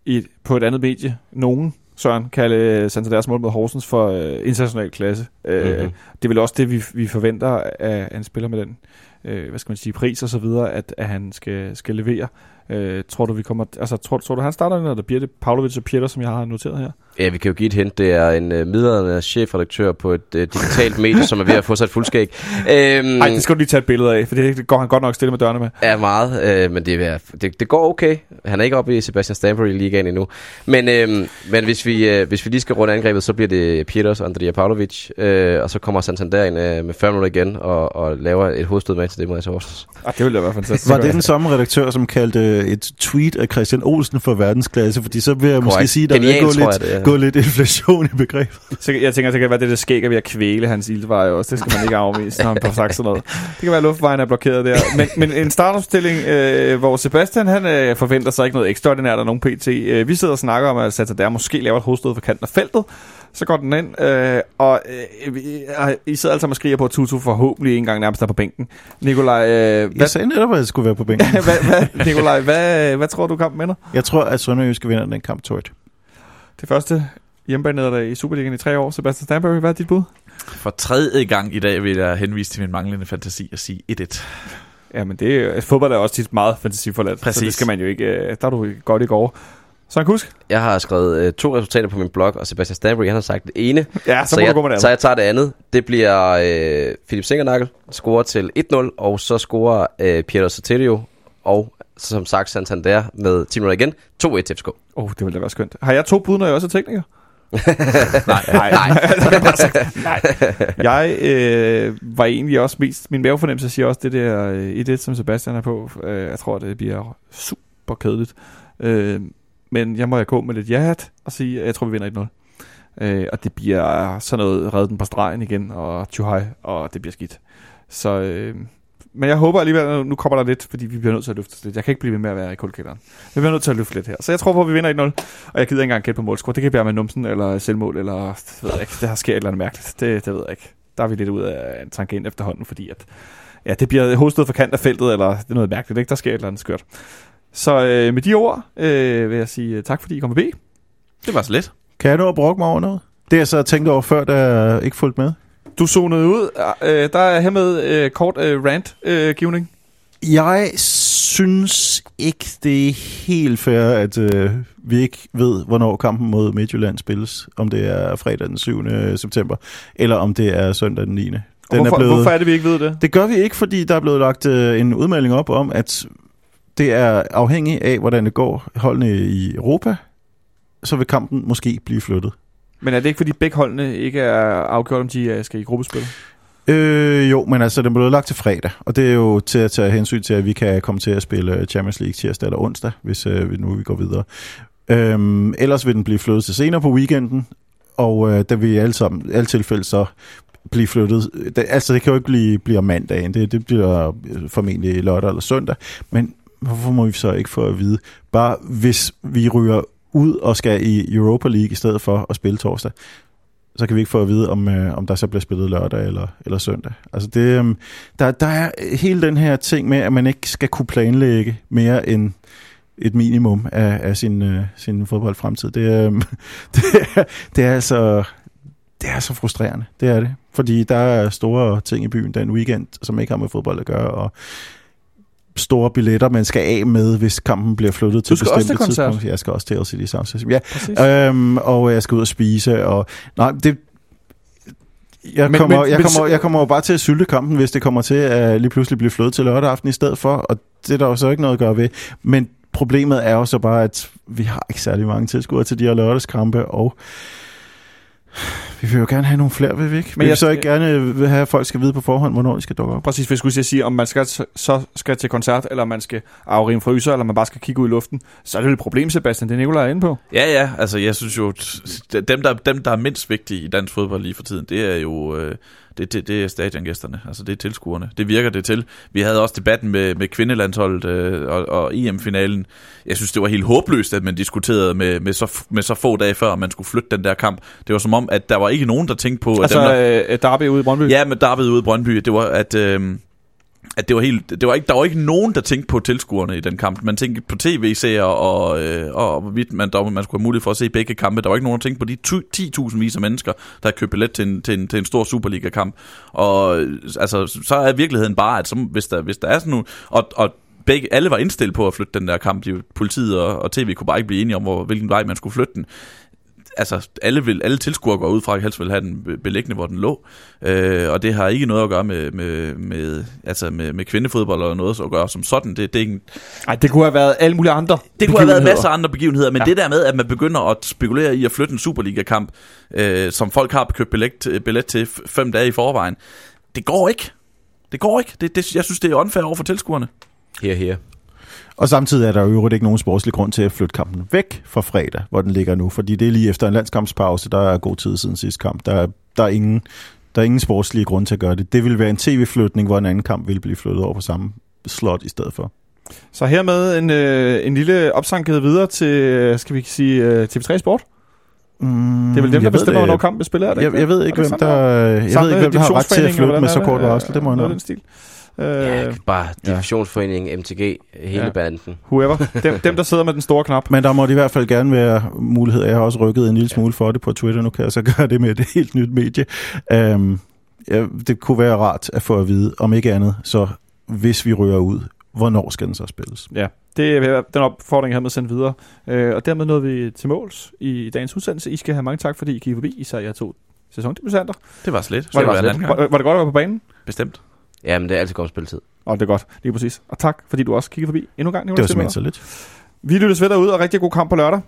i, på et andet medie, nogen, Søren, kalde Santanders mål mod Horsens for øh, international klasse. Øh,
Mhm.
Det er vel også det, vi, vi forventer af, af en spiller med den øh, hvad skal man sige, pris og så videre, at, at han skal, skal levere. Øh, tror du, vi kommer, altså, tror, tror du, han starter, eller bliver det Pavlovic og Pieter, som jeg har noteret her?
Ja, vi kan jo give et hint. Det er en uh, midlerende chefredaktør på et uh, digitalt medie, som er ved at få sig et fuldskæg. Øhm,
Nej, det skal du lige tage et billede af, for det går han godt nok stille med dørene med.
er meget, øh, men det, er, det, det går okay. Han er ikke oppe i Sebastian Stanbury ligaen endnu. Men, øh, men hvis, vi, øh, hvis vi lige skal runde angrebet, så bliver det Pieters og Andrea Pavlovic, øh, og så kommer Santander ind øh, med 5 minutter igen og, og laver et hovedstød med til det mod AC Horsens.
Ah, det ville da være fantastisk.
Var det den samme redaktør, som kaldte et tweet af Christian Olsen for verdensklasse? Fordi så vil jeg måske
Korrekt.
sige, der vil
Genialt,
gå lidt,
jeg, det er.
Gå lidt inflation i begrebet. [laughs]
Så jeg tænker, det kan være det, der skæg er ved at kvæle hans ildveje også. Det skal man ikke afvise, når han får sagt sådan noget. Det kan være, at luftvejen er blokeret der. Men, men en startopstilling, øh, hvor Sebastian han øh, forventer sig ikke noget ekstraordinært af nogen PT. Øh, vi sidder og snakker om, at Santander måske laver et hovedstød for kanten af feltet. Så går den ind, øh, og øh, vi- øh, I sidder altså og skriger på, at Tutu forhåbentlig en gang nærmest er på bænken. Nikolaj, øh, hvad,
Jeg sagde netop, at jeg skulle være på bænken. [laughs]
hvad, hvad, Nikolaj hvad, hvad tror du kampen ender?
Jeg tror, at Sønderjyske vinder den kamp 2
2-1. Det første hjemmebane i Superligaen i tre år. Sebastian Stanbury, hvad er dit bud?
For tredje gang i dag vil jeg henvise til min manglende fantasi og sige 1-1.
Jamen, det er, fodbold er også tit meget fantasiforladt. Så
Præcis.
det skal man jo ikke... øh, Der er du godt i går. Så Kusk?
Jeg har skrevet øh, to resultater på min blog, og Sebastian Stanbury, han har sagt det ene.
Ja, så,
så,
må
jeg,
du gå med det
så jeg tager det andet. Det bliver øh, Philip Singernagel, scorer til 1-0, og så scorer øh, Piero Soterio, og som sagt Santander med 10 minutter igen, 2-1 til FCK.
Åh, oh, det ville da være skønt. Har jeg to bud, når jeg også er tekniker? [laughs]
Nej,
Nej, [laughs] nej. Jeg øh, var egentlig også mest... Min mavefornemmelse siger også det der øh, i det, som Sebastian er på. Øh, jeg tror, det bliver super kedeligt. Øh, men jeg må jeg gå med lidt ja og sige, at jeg tror, vi vinder 1-0. Øh, og det bliver sådan noget redden på stregen igen, og Chuhai, og det bliver skidt. Så, øh, men jeg håber alligevel, at nu kommer der lidt, fordi vi bliver nødt til at løfte lidt. Jeg kan ikke blive ved med at være i kuldkælderen. Vi bliver nødt til at løfte lidt her. Så jeg tror på, at vi vinder 1-0, og jeg gider ikke engang gætte på målscore. Det kan være med numsen, eller selvmål, eller det ved jeg ikke. Det har sker et eller andet mærkeligt. Det, det ved jeg ikke. Der er vi lidt ud af en tangent efterhånden, fordi at, ja, det bliver hovedstød for kant af feltet, eller det er noget mærkeligt, ikke? Der sker et eller andet skørt. Så øh, med de ord øh, vil jeg sige øh, tak, fordi I kom forbi.
det var så lidt.
Kan jeg nå at brokke mig over noget? Det jeg så tænkt over før, da jeg ikke fulgte med.
Du zonede ud. Øh, der er hermed øh, kort øh, rant-givning.
Jeg synes ikke, det er helt fair, at øh, vi ikke ved, hvornår kampen mod Midtjylland spilles. Om det er fredag den 7. september, eller om det er søndag den 9. Den
hvorfor,
er blevet...
hvorfor er det, vi ikke ved det?
Det gør vi ikke, fordi der er blevet lagt øh, en udmelding op om, at det er afhængigt af, hvordan det går holdene i Europa, så vil kampen måske blive flyttet.
Men er det ikke, fordi begge holdene ikke er afgjort, om de øh, skal i gruppespil?
Øh, jo, men altså, den blev lagt til fredag, og det er jo til at tage hensyn til, at vi kan komme til at spille øh, Champions League tirsdag eller onsdag, hvis øh, nu vi går videre. Øhm, ellers vil den blive flyttet til senere på weekenden, og øh, der vil i alle, sammen, alle tilfælde så blive flyttet. Det, altså, det kan jo ikke blive, blive om mandagen, det, det bliver øh, formentlig lørdag eller søndag, men hvorfor må vi så ikke få at vide? Bare hvis vi ryger ud og skal i Europa League i stedet for at spille torsdag, så kan vi ikke få at vide, om, øh, om der så bliver spillet lørdag eller, eller søndag. Altså det, øh, der, der er hele den her ting med, at man ikke skal kunne planlægge mere end et minimum af, af sin, øh, sin fodboldfremtid. Det, øh, [laughs] det, er, det er altså det er så frustrerende. Det er det. Fordi der er store ting i byen den weekend, som ikke har med fodbold at gøre, og store billetter, man skal af med, hvis kampen bliver flyttet til
Du skal også til
bestemte
koncert.
tidspunkter. Jeg skal også til LCD Sound System. Ja,
Præcis.
Øhm, og jeg skal ud og spise, og nej, det... Jeg,
Men-
kommer,
men-
jeg, kommer, jeg kommer jo bare til at sylte kampen, hvis det kommer til at lige pludselig blive flødet til lørdag aften i stedet for, og det er der jo så ikke noget at gøre ved. Men problemet er jo så bare, at vi har ikke særlig mange tilskuere til de her lørdagskampe, og vi vil jo gerne have nogle flere, vil vi ikke? Men
Men
vi
jeg-
vil så ikke gerne vil have, at folk skal vide på forhånd, hvornår de skal dukke op.
Præcis, hvis jeg skulle sige, om man skal, så skal til koncert, eller man skal afrige en fryser, eller man bare skal kigge ud i luften, så er det vel et problem, Sebastian. Det er Nicolaj er inde på.
Ja, ja, altså jeg synes jo, dem der, dem der er mindst vigtige i dansk fodbold lige for tiden, det er jo øh, det, det, det er stadiongæsterne, altså det er tilskuerne. Det virker det til. Vi havde også debatten med, med kvindelandsholdet øh, og, og EM-finalen. Jeg synes, det var helt håbløst, at man diskuterede med, med, så, med så få dage før, at man skulle flytte den der kamp. Det var som om, at der var ikke nogen, der tænkte på... At
Altså,
dem, der,
øh, Derby ude i Brøndby.
Ja, med David ude i Brøndby, det var, at, øh, at det var helt, det var ikke, der var ikke nogen, der tænkte på tilskuerne i den kamp. Man tænkte på tv-serier, og, øh, og hvorvidt man, der, man skulle have mulighed for at se begge kampe. Der var ikke nogen, der tænkte på de 10.000 vis af mennesker, der havde købt billet til en, til en, til en stor Superliga-kamp. Og øh, altså, så er virkeligheden bare, at så, hvis, der, hvis der er sådan nogle... Og, og begge, alle var indstillet på at flytte den der kamp. De, politiet og, og tv kunne bare ikke blive enige om, hvor, hvilken vej man skulle flytte den altså alle, vil, alle tilskuere går ud fra, at helst vil have den be- beliggende, hvor den lå. Øh, og det har ikke noget at gøre med, med, med, altså med, med kvindefodbold eller noget at gøre som sådan. Det, det, er ikke,
Ej, det kunne have været alle mulige andre
det kunne have været masser af andre begivenheder, men
Ja.
det der med, at man begynder at spekulere i at flytte en Superliga-kamp, øh, som folk har købt billet, billet til fem dage i forvejen, det går ikke. Det går ikke. Det, det, jeg synes, det er unfair over for tilskuerne.
Her, her.
Og samtidig er der jo øvrigt ikke nogen sportslig grund til at flytte kampen væk fra fredag, hvor den ligger nu, fordi det er lige efter en landskampspause, der er god tid siden sidste kamp. Der, er- der, er ingen, der er ingen sportslige grund til at gøre det. Det vil være en tv-flytning, hvor en anden kamp vil blive flyttet over på samme slot i stedet for.
Så hermed en, øh, en lille opsang givet videre til, øh, skal vi sige, øh, TV3 Sport.
Mm,
Det er vel dem, der bestemmer, hvornår kampen spiller, er det
Jeg, jeg ved
Er
ikke, hvem der, jeg ved ikke, hvem der har ret til at flytte med så
er
kort varsel. Det må jeg nok.
Øh,
Ja, bare divisionsforeningen, MTG, hele
Ja.
ja. banden.
whoever. Dem, [laughs] dem, der sidder med den store knap.
Men der må i hvert fald gerne være mulighed. Jeg har også rykket en lille smule for det på Twitter. Nu kan jeg så gøre det med et helt nyt medie. Um, ja, det kunne være rart at få at vide, om ikke andet, så hvis vi rører ud, hvornår skal den så spilles?
Ja, det er den opfordring, jeg havde med at sende videre. Øh, og dermed nåede vi til måls i dagens udsendelse. I skal have mange tak, fordi I gik forbi, især jer to sæsondebutanter.
Det var slet.
Var,
det
var,
var
var det godt at være på banen?
Bestemt.
Jamen, det er altid godt spilletid.
Og det er godt, lige præcis. Og tak, fordi du også kiggede forbi endnu en gang.
Det var simpelthen så lidt.
Vi lyttes ved derude, og rigtig god kamp på lørdag.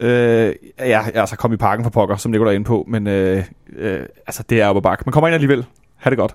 Øh, ja, altså kom i parken for pokker, som Nicolai er inde på, men øh, øh, altså, det er jo på bak. Man kommer ind alligevel. Ha' det godt.